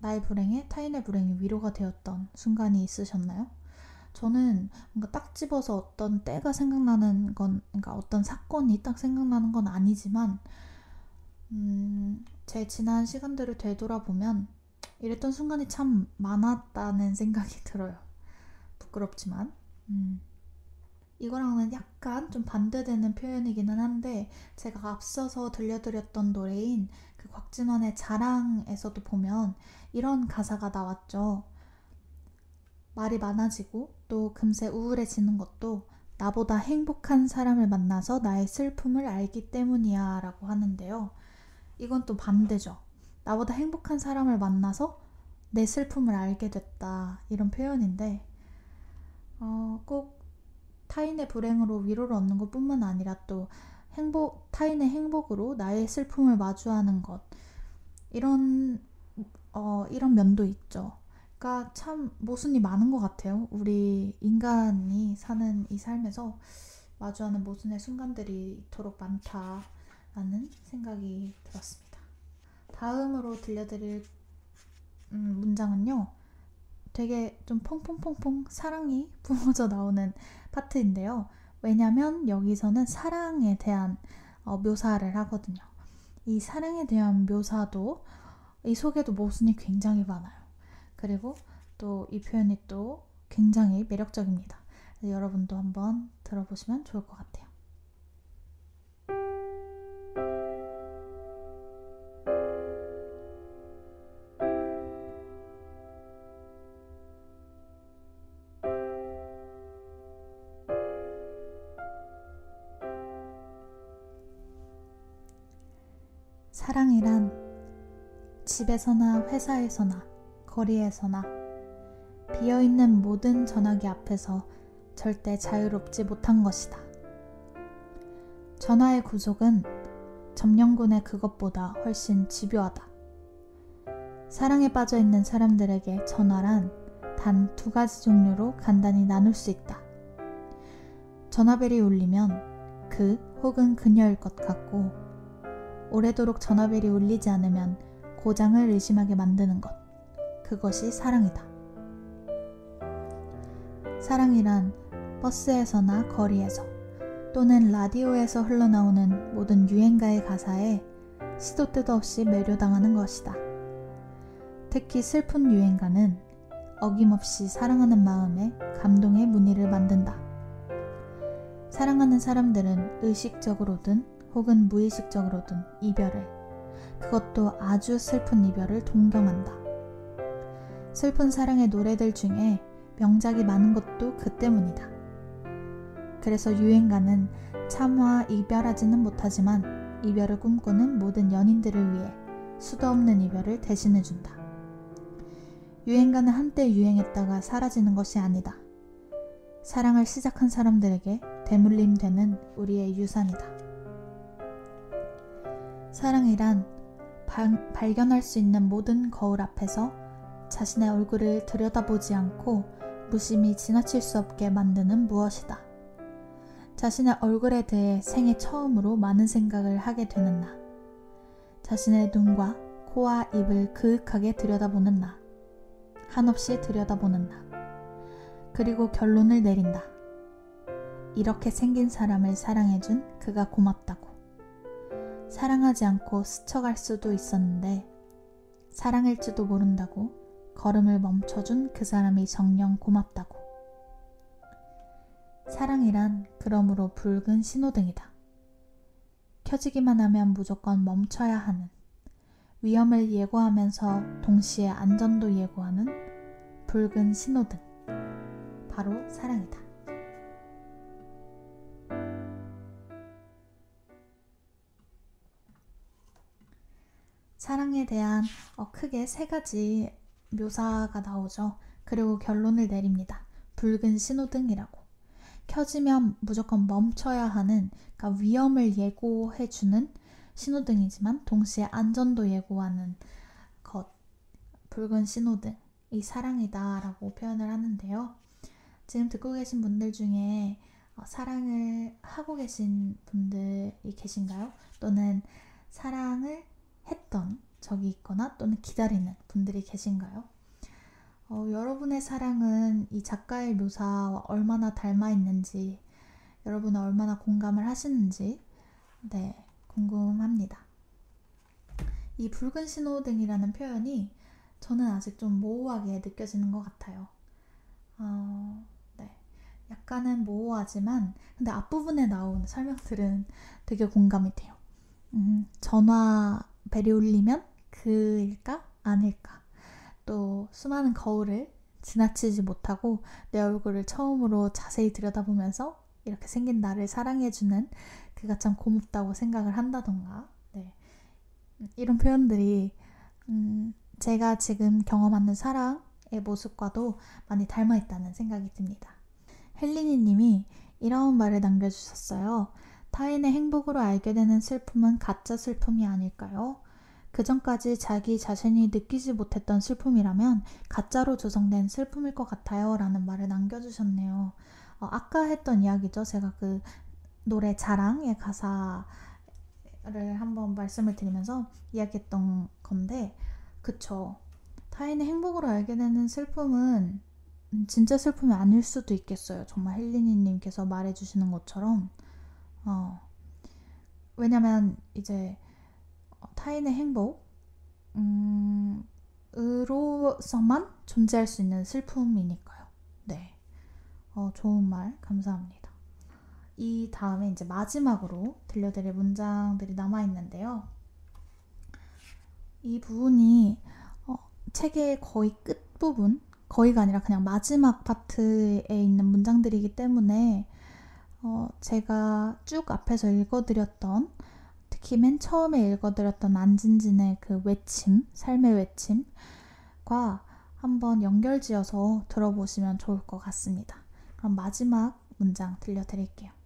나의 불행에 타인의 불행이 위로가 되었던 순간이 있으셨나요? 저는 뭔가 딱 집어서 어떤 때가 생각나는 건, 그러니까 어떤 사건이 딱 생각나는 건 아니지만, 음, 제 지난 시간들을 되돌아보면 이랬던 순간이 참 많았다는 생각이 들어요. 부끄럽지만. 음. 이거랑은 약간 좀 반대되는 표현이기는 한데 제가 앞서서 들려드렸던 노래인 그 곽진원의 자랑에서도 보면 이런 가사가 나왔죠. 말이 많아지고 또 금세 우울해지는 것도 나보다 행복한 사람을 만나서 나의 슬픔을 알기 때문이야 라고 하는데요. 이건 또 반대죠. 나보다 행복한 사람을 만나서 내 슬픔을 알게 됐다. 이런 표현인데, 어, 꼭 타인의 불행으로 위로를 얻는 것 뿐만 아니라 또 행복, 타인의 행복으로 나의 슬픔을 마주하는 것. 이런, 어, 이런 면도 있죠. 그러니까 참 모순이 많은 것 같아요. 우리 인간이 사는 이 삶에서 마주하는 모순의 순간들이 이토록 많다라는 생각이 들었습니다. 다음으로 들려드릴 음, 문장은요. 되게 좀 퐁퐁퐁퐁 사랑이 뿜어져 나오는 파트인데요. 왜냐면 여기서는 사랑에 대한 어, 묘사를 하거든요. 이 사랑에 대한 묘사도 이 속에도 모순이 굉장히 많아요. 그리고 또 이 표현이 또 굉장히 매력적입니다. 여러분도 한번 들어보시면 좋을 것 같아요. 사랑이란 집에서나 회사에서나 거리에서나 비어있는 모든 전화기 앞에서 절대 자유롭지 못한 것이다. 전화의 구속은 점령군의 그것보다 훨씬 집요하다. 사랑에 빠져 있는 사람들에게 전화란 단 두 가지 종류로 간단히 나눌 수 있다. 전화벨이 울리면 그 혹은 그녀일 것 같고 오래도록 전화벨이 울리지 않으면 고장을 의심하게 만드는 것. 그것이 사랑이다. 사랑이란 버스에서나 거리에서 또는 라디오에서 흘러나오는 모든 유행가의 가사에 시도 때도 없이 매료당하는 것이다. 특히 슬픈 유행가는 어김없이 사랑하는 마음에 감동의 무늬를 만든다. 사랑하는 사람들은 의식적으로든 혹은 무의식적으로든 이별을, 그것도 아주 슬픈 이별을 동경한다. 슬픈 사랑의 노래들 중에 명작이 많은 것도 그 때문이다. 그래서 유행가는 참화 이별하지는 못하지만 이별을 꿈꾸는 모든 연인들을 위해 수도 없는 이별을 대신해준다. 유행가는 한때 유행했다가 사라지는 것이 아니다. 사랑을 시작한 사람들에게 대물림 되는 우리의 유산이다. 사랑이란 발, 발견할 수 있는 모든 거울 앞에서 자신의 얼굴을 들여다보지 않고 무심히 지나칠 수 없게 만드는 무엇이다. 자신의 얼굴에 대해 생애 처음으로 많은 생각을 하게 되는 나. 자신의 눈과 코와 입을 그윽하게 들여다보는 나. 한없이 들여다보는 나. 그리고 결론을 내린다. 이렇게 생긴 사람을 사랑해준 그가 고맙다고. 사랑하지 않고 스쳐갈 수도 있었는데, 사랑일지도 모른다고 걸음을 멈춰준 그 사람이 정녕 고맙다고. 사랑이란 그러므로 붉은 신호등이다. 켜지기만 하면 무조건 멈춰야 하는, 위험을 예고하면서 동시에 안전도 예고하는 붉은 신호등. 바로 사랑이다. 사랑에 대한 어, 크게 세 가지 묘사가 나오죠. 그리고 결론을 내립니다. 붉은 신호등이라고. 켜지면 무조건 멈춰야 하는, 그러니까 위험을 예고해주는 신호등이지만 동시에 안전도 예고하는 것. 붉은 신호등. 이 사랑이다 라고 표현을 하는데요. 지금 듣고 계신 분들 중에 어, 사랑을 하고 계신 분들이 계신가요? 또는 사랑을 했던 적이 있거나 또는 기다리는 분들이 계신가요? 어, 여러분의 사랑은 이 작가의 묘사와 얼마나 닮아 있는지, 여러분은 얼마나 공감을 하시는지, 네, 궁금합니다. 이 붉은 신호등이라는 표현이 저는 아직 좀 모호하게 느껴지는 것 같아요. 어, 네. 약간은 모호하지만, 근데 앞부분에 나온 설명들은 되게 공감이 돼요. 음, 전화 벨이 울리면 그일까? 아닐까? 또 수많은 거울을 지나치지 못하고 내 얼굴을 처음으로 자세히 들여다보면서 이렇게 생긴 나를 사랑해주는 그가 참 고맙다고 생각을 한다던가 네. 이런 표현들이 음, 제가 지금 경험하는 사랑의 모습과도 많이 닮아 있다는 생각이 듭니다. 헬리니 님이 이런 말을 남겨주셨어요. 타인의 행복으로 알게 되는 슬픔은 가짜 슬픔이 아닐까요? 그 전까지 자기 자신이 느끼지 못했던 슬픔이라면 가짜로 조성된 슬픔일 것 같아요. 라는 말을 남겨주셨네요. 어, 아까 했던 이야기죠. 제가 그 노래 자랑의 가사를 한번 말씀을 드리면서 이야기했던 건데, 그쵸. 타인의 행복으로 알게 되는 슬픔은 음, 진짜 슬픔이 아닐 수도 있겠어요. 정말 헬리니님께서 말해주시는 것처럼. 어, 왜냐면 이제 타인의 행복, 음, 으로서만 존재할 수 있는 슬픔이니까요. 네. 어, 좋은 말 감사합니다. 이 다음에 이제 마지막으로 들려드릴 문장들이 남아있는데요. 이 부분이 어, 책의 거의 끝부분, 거의가 아니라 그냥 마지막 파트에 있는 문장들이기 때문에 어, 제가 쭉 앞에서 읽어드렸던 특히 맨 처음에 읽어드렸던 안진진의 그 외침, 삶의 외침과 한번 연결지어서 들어보시면 좋을 것 같습니다. 그럼 마지막 문장 들려드릴게요.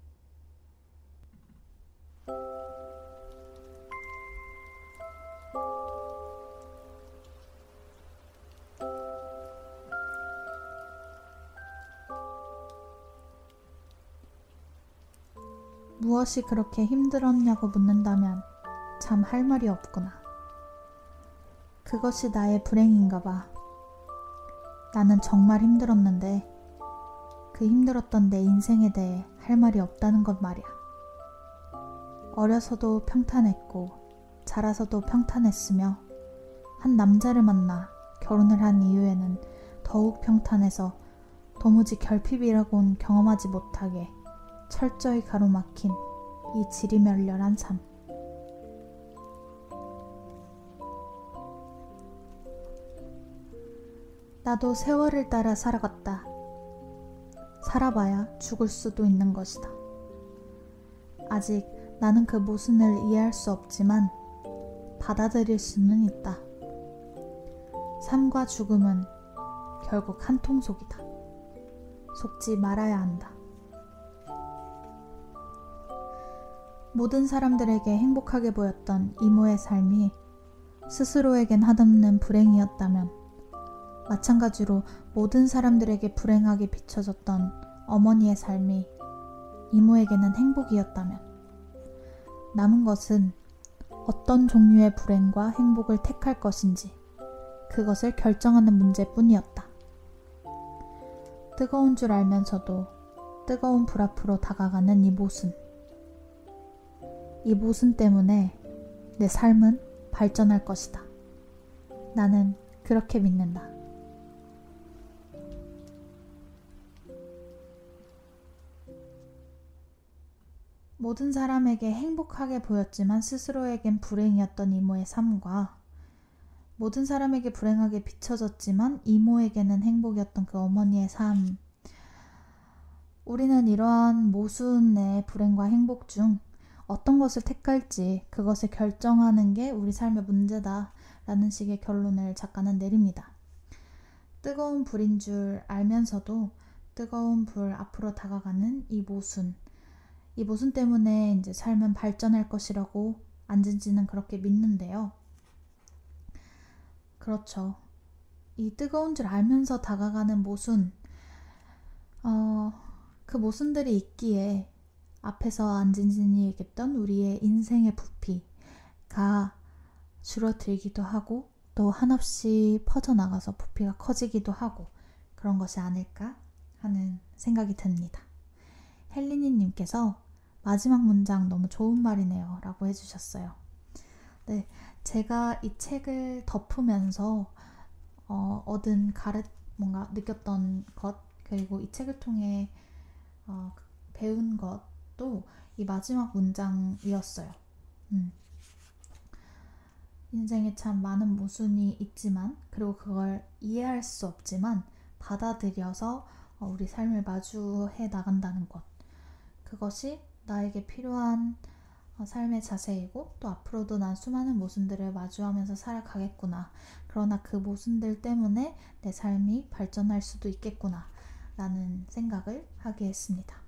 무엇이 그렇게 힘들었냐고 묻는다면 참 할 말이 없구나. 그것이 나의 불행인가 봐. 나는 정말 힘들었는데 그 힘들었던 내 인생에 대해 할 말이 없다는 것 말이야. 어려서도 평탄했고 자라서도 평탄했으며 한 남자를 만나 결혼을 한 이후에는 더욱 평탄해서 도무지 결핍이라곤 경험하지 못하게 철저히 가로막힌 이 지리멸렬한 삶. 나도 세월을 따라 살아갔다. 살아봐야 죽을 수도 있는 것이다. 아직 나는 그 모순을 이해할 수 없지만 받아들일 수는 있다. 삶과 죽음은 결국 한 통속이다. 속지 말아야 한다. 모든 사람들에게 행복하게 보였던 이모의 삶이 스스로에겐 한없는 불행이었다면 마찬가지로 모든 사람들에게 불행하게 비춰졌던 어머니의 삶이 이모에게는 행복이었다면 남은 것은 어떤 종류의 불행과 행복을 택할 것인지 그것을 결정하는 문제뿐이었다. 뜨거운 줄 알면서도 뜨거운 불 앞으로 다가가는 이 모순. 이 모순 때문에 내 삶은 발전할 것이다. 나는 그렇게 믿는다. 모든 사람에게 행복하게 보였지만 스스로에겐 불행이었던 이모의 삶과 모든 사람에게 불행하게 비춰졌지만 이모에게는 행복이었던 그 어머니의 삶. 우리는 이러한 모순의 불행과 행복 중 어떤 것을 택할지 그것을 결정하는 게 우리 삶의 문제다. 라는 식의 결론을 작가는 내립니다. 뜨거운 불인 줄 알면서도 뜨거운 불 앞으로 다가가는 이 모순. 이 모순 때문에 이제 삶은 발전할 것이라고 안진지는 그렇게 믿는데요. 그렇죠. 이 뜨거운 줄 알면서 다가가는 모순, 어, 그 모순들이 있기에 앞에서 안진진이 얘기했던 우리의 인생의 부피가 줄어들기도 하고 또 한없이 퍼져나가서 부피가 커지기도 하고 그런 것이 아닐까 하는 생각이 듭니다. 헬리니님께서 마지막 문장 너무 좋은 말이네요 라고 해주셨어요. 네, 제가 이 책을 덮으면서 어, 얻은 가르 뭔가 느꼈던 것 그리고 이 책을 통해 어, 배운 것 도 이 마지막 문장이었어요. 음. 인생에 참 많은 모순이 있지만 그리고 그걸 이해할 수 없지만 받아들여서 어, 우리 삶을 마주해 나간다는 것 그것이 나에게 필요한 어, 삶의 자세이고 또 앞으로도 난 수많은 모순들을 마주하면서 살아가겠구나. 그러나 그 모순들 때문에 내 삶이 발전할 수도 있겠구나. 라는 생각을 하게 했습니다.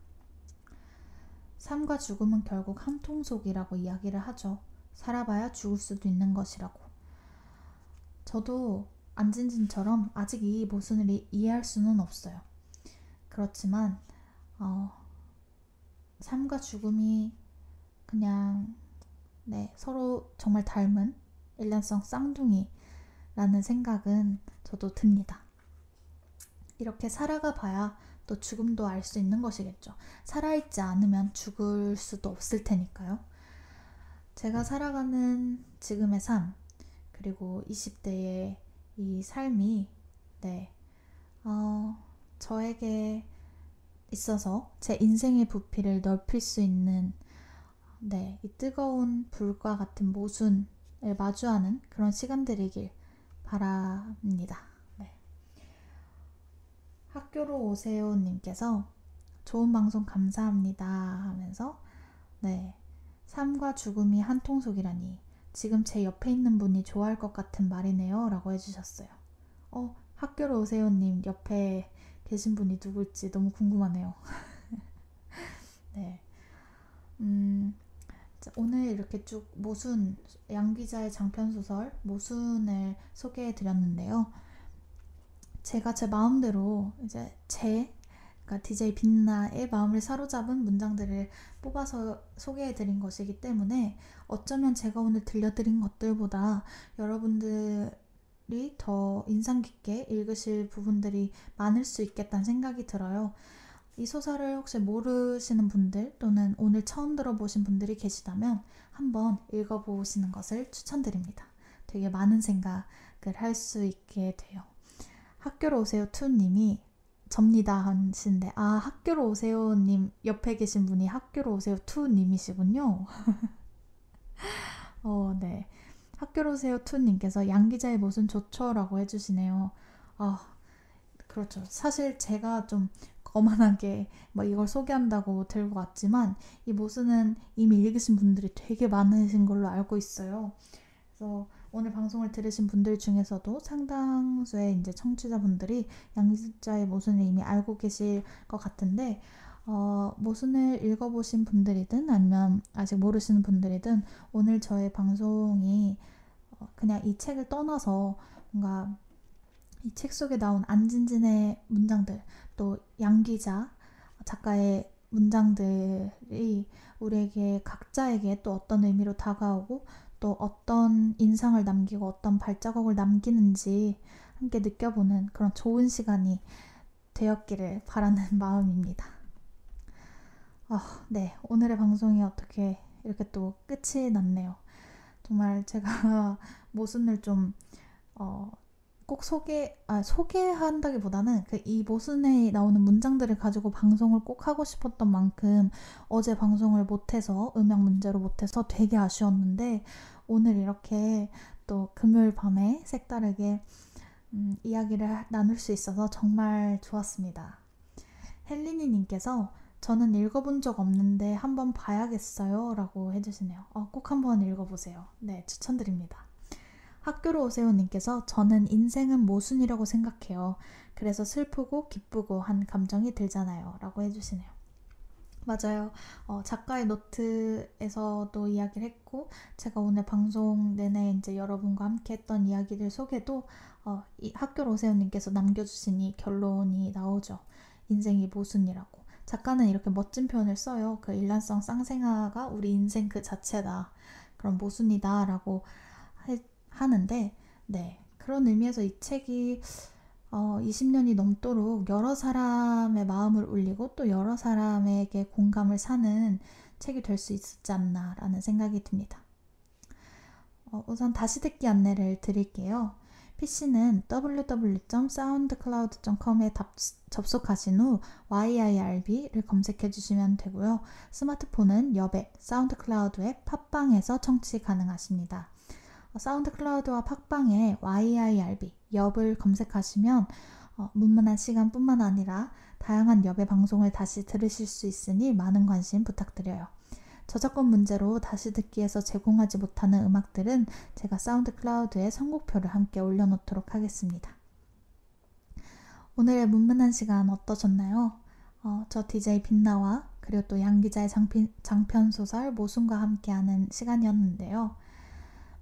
삶과 죽음은 결국 한 통속이라고 이야기를 하죠. 살아봐야 죽을 수도 있는 것이라고. 저도 안진진처럼 아직 이 모순을 이해할 수는 없어요. 그렇지만, 어, 삶과 죽음이 그냥 네, 서로 정말 닮은 일란성 쌍둥이라는 생각은 저도 듭니다. 이렇게 살아가 봐야 또 죽음도 알 수 있는 것이겠죠. 살아있지 않으면 죽을 수도 없을 테니까요. 제가 살아가는 지금의 삶, 그리고 20대의 이 삶이, 네, 어, 저에게 있어서 제 인생의 부피를 넓힐 수 있는, 네, 이 뜨거운 불과 같은 모순을 마주하는 그런 시간들이길 바랍니다. 네. 학교로 오세요 님께서. 좋은 방송 감사합니다 하면서. 네. 삶과 죽음이 한 통속이라니. 지금 제 옆에 있는 분이 좋아할 것 같은 말이네요 라고 해주셨어요. 어 학교로 오세요 님. 옆에 계신 분이 누굴지 너무 궁금하네요. 네. 음, 오늘 이렇게 쭉 모순 양 기자의 장편 소설 모순을 소개해 드렸는데요. 제가 제 마음대로 이제 제 그러니까 DJ 빛나의 마음을 사로잡은 문장들을 뽑아서 소개해 드린 것이기 때문에 어쩌면 제가 오늘 들려드린 것들보다 여러분들이 더 인상 깊게 읽으실 부분들이 많을 수 있겠다는 생각이 들어요. 이 소설을 혹시 모르시는 분들 또는 오늘 처음 들어보신 분들이 계시다면 한번 읽어보시는 것을 추천드립니다. 되게 많은 생각을 할 수 있게 돼요. 학교로 오세요 two님이 접니다 하시는데 아 학교로 오세요 님 옆에 계신 분이 학교로 오세요 two 님이시군요. 어, 네. 학교로 오세요 two 님께서 양귀자의 모순 좋죠라고 해주시네요. 아 그렇죠. 사실 제가 좀 거만하게 막 이걸 소개한다고 들고 왔지만 이 모순은 이미 읽으신 분들이 되게 많으신 걸로 알고 있어요. 그래서 오늘 방송을 들으신 분들 중에서도 상당수의 이제 청취자분들이 양자의 모순을 이미 알고 계실 것 같은데 어, 모순을 읽어보신 분들이든 아니면 아직 모르시는 분들이든 오늘 저의 방송이 어, 그냥 이 책을 떠나서 뭔가 이 책 속에 나온 안진진의 문장들 또 양기자 작가의 문장들이 우리에게 각자에게 또 어떤 의미로 다가오고 또 어떤 인상을 남기고 어떤 발자국을 남기는지 함께 느껴보는 그런 좋은 시간이 되었기를 바라는 마음입니다. 어, 네, 오늘의 방송이 어떻게 이렇게 또 끝이 났네요. 정말 제가 모순을 좀 어, 꼭 소개 아 소개한다기보다는 그 이 모순에 나오는 문장들을 가지고 방송을 꼭 하고 싶었던 만큼 어제 방송을 못해서 음향 문제로 못해서 되게 아쉬웠는데 오늘 이렇게 또 금요일 밤에 색다르게 음, 이야기를 나눌 수 있어서 정말 좋았습니다. 헬리니님께서 저는 읽어본 적 없는데 한번 봐야겠어요 라고 해주시네요. 어, 꼭 한번 읽어보세요. 네, 추천드립니다. 학교로 오세요님께서 저는 인생은 모순이라고 생각해요. 그래서 슬프고 기쁘고 한 감정이 들잖아요. 라고 해주시네요. 맞아요. 어, 작가의 노트에서도 이야기를 했고, 제가 오늘 방송 내내 이제 여러분과 함께 했던 이야기들 속에도 어, 이 학교로 오세요님께서 남겨주신 이 결론이 나오죠. 인생이 모순이라고. 작가는 이렇게 멋진 표현을 써요. 그 일란성 쌍생아가 우리 인생 그 자체다. 그런 모순이다. 라고 하는데, 네. 그런 의미에서 이 책이 어, 20년이 넘도록 여러 사람의 마음을 울리고 또 여러 사람에게 공감을 사는 책이 될 수 있지 않나라는 생각이 듭니다. 어, 우선 다시 듣기 안내를 드릴게요. PC는 www.soundcloud.com에 접속하신 후 YIRB를 검색해 주시면 되고요. 스마트폰은 여백, SoundCloud 앱, 팟빵에서 청취 가능하십니다. SoundCloud와 팟빵에 YIRB, 엽을 검색하시면 어, 문문한 시간뿐만 아니라 다양한 엽의 방송을 다시 들으실 수 있으니 많은 관심 부탁드려요. 저작권 문제로 다시 듣기에서 제공하지 못하는 음악들은 제가 사운드 클라우드에 선곡표를 함께 올려놓도록 하겠습니다. 오늘의 문문한 시간 어떠셨나요? 어, 저 DJ 빛나와 그리고 또 양기자의 장편, 장편 소설 모순과 함께하는 시간이었는데요.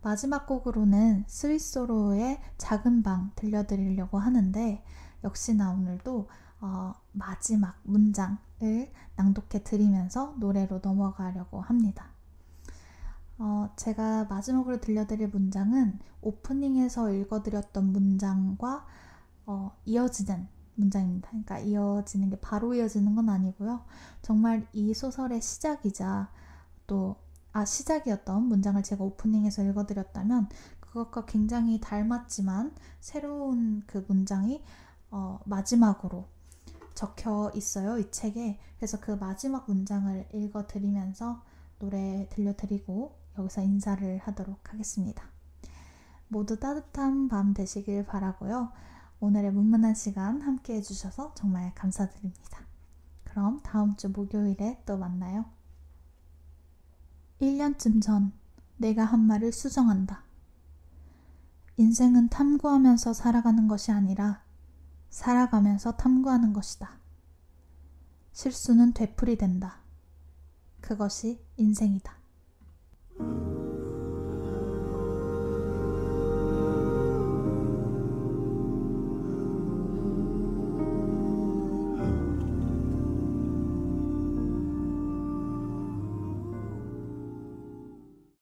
마지막 곡으로는 스위스로의 작은 방 들려드리려고 하는데 역시나 오늘도 어, 마지막 문장을 낭독해 드리면서 노래로 넘어가려고 합니다. 어, 제가 마지막으로 들려드릴 문장은 오프닝에서 읽어드렸던 문장과 어, 이어지는 문장입니다. 그러니까 이어지는 게 바로 이어지는 건 아니고요. 정말 이 소설의 시작이자 또 아 시작이었던 문장을 제가 오프닝에서 읽어드렸다면 그것과 굉장히 닮았지만 새로운 그 문장이 어, 마지막으로 적혀 있어요 이 책에 그래서 그 마지막 문장을 읽어드리면서 노래 들려드리고 여기서 인사를 하도록 하겠습니다. 모두 따뜻한 밤 되시길 바라고요. 오늘의 문문한 시간 함께 해주셔서 정말 감사드립니다. 그럼 다음 주 목요일에 또 만나요. 1년쯤 전 내가 한 말을 수정한다. 인생은 탐구하면서 살아가는 것이 아니라 살아가면서 탐구하는 것이다. 실수는 되풀이 된다. 그것이 인생이다.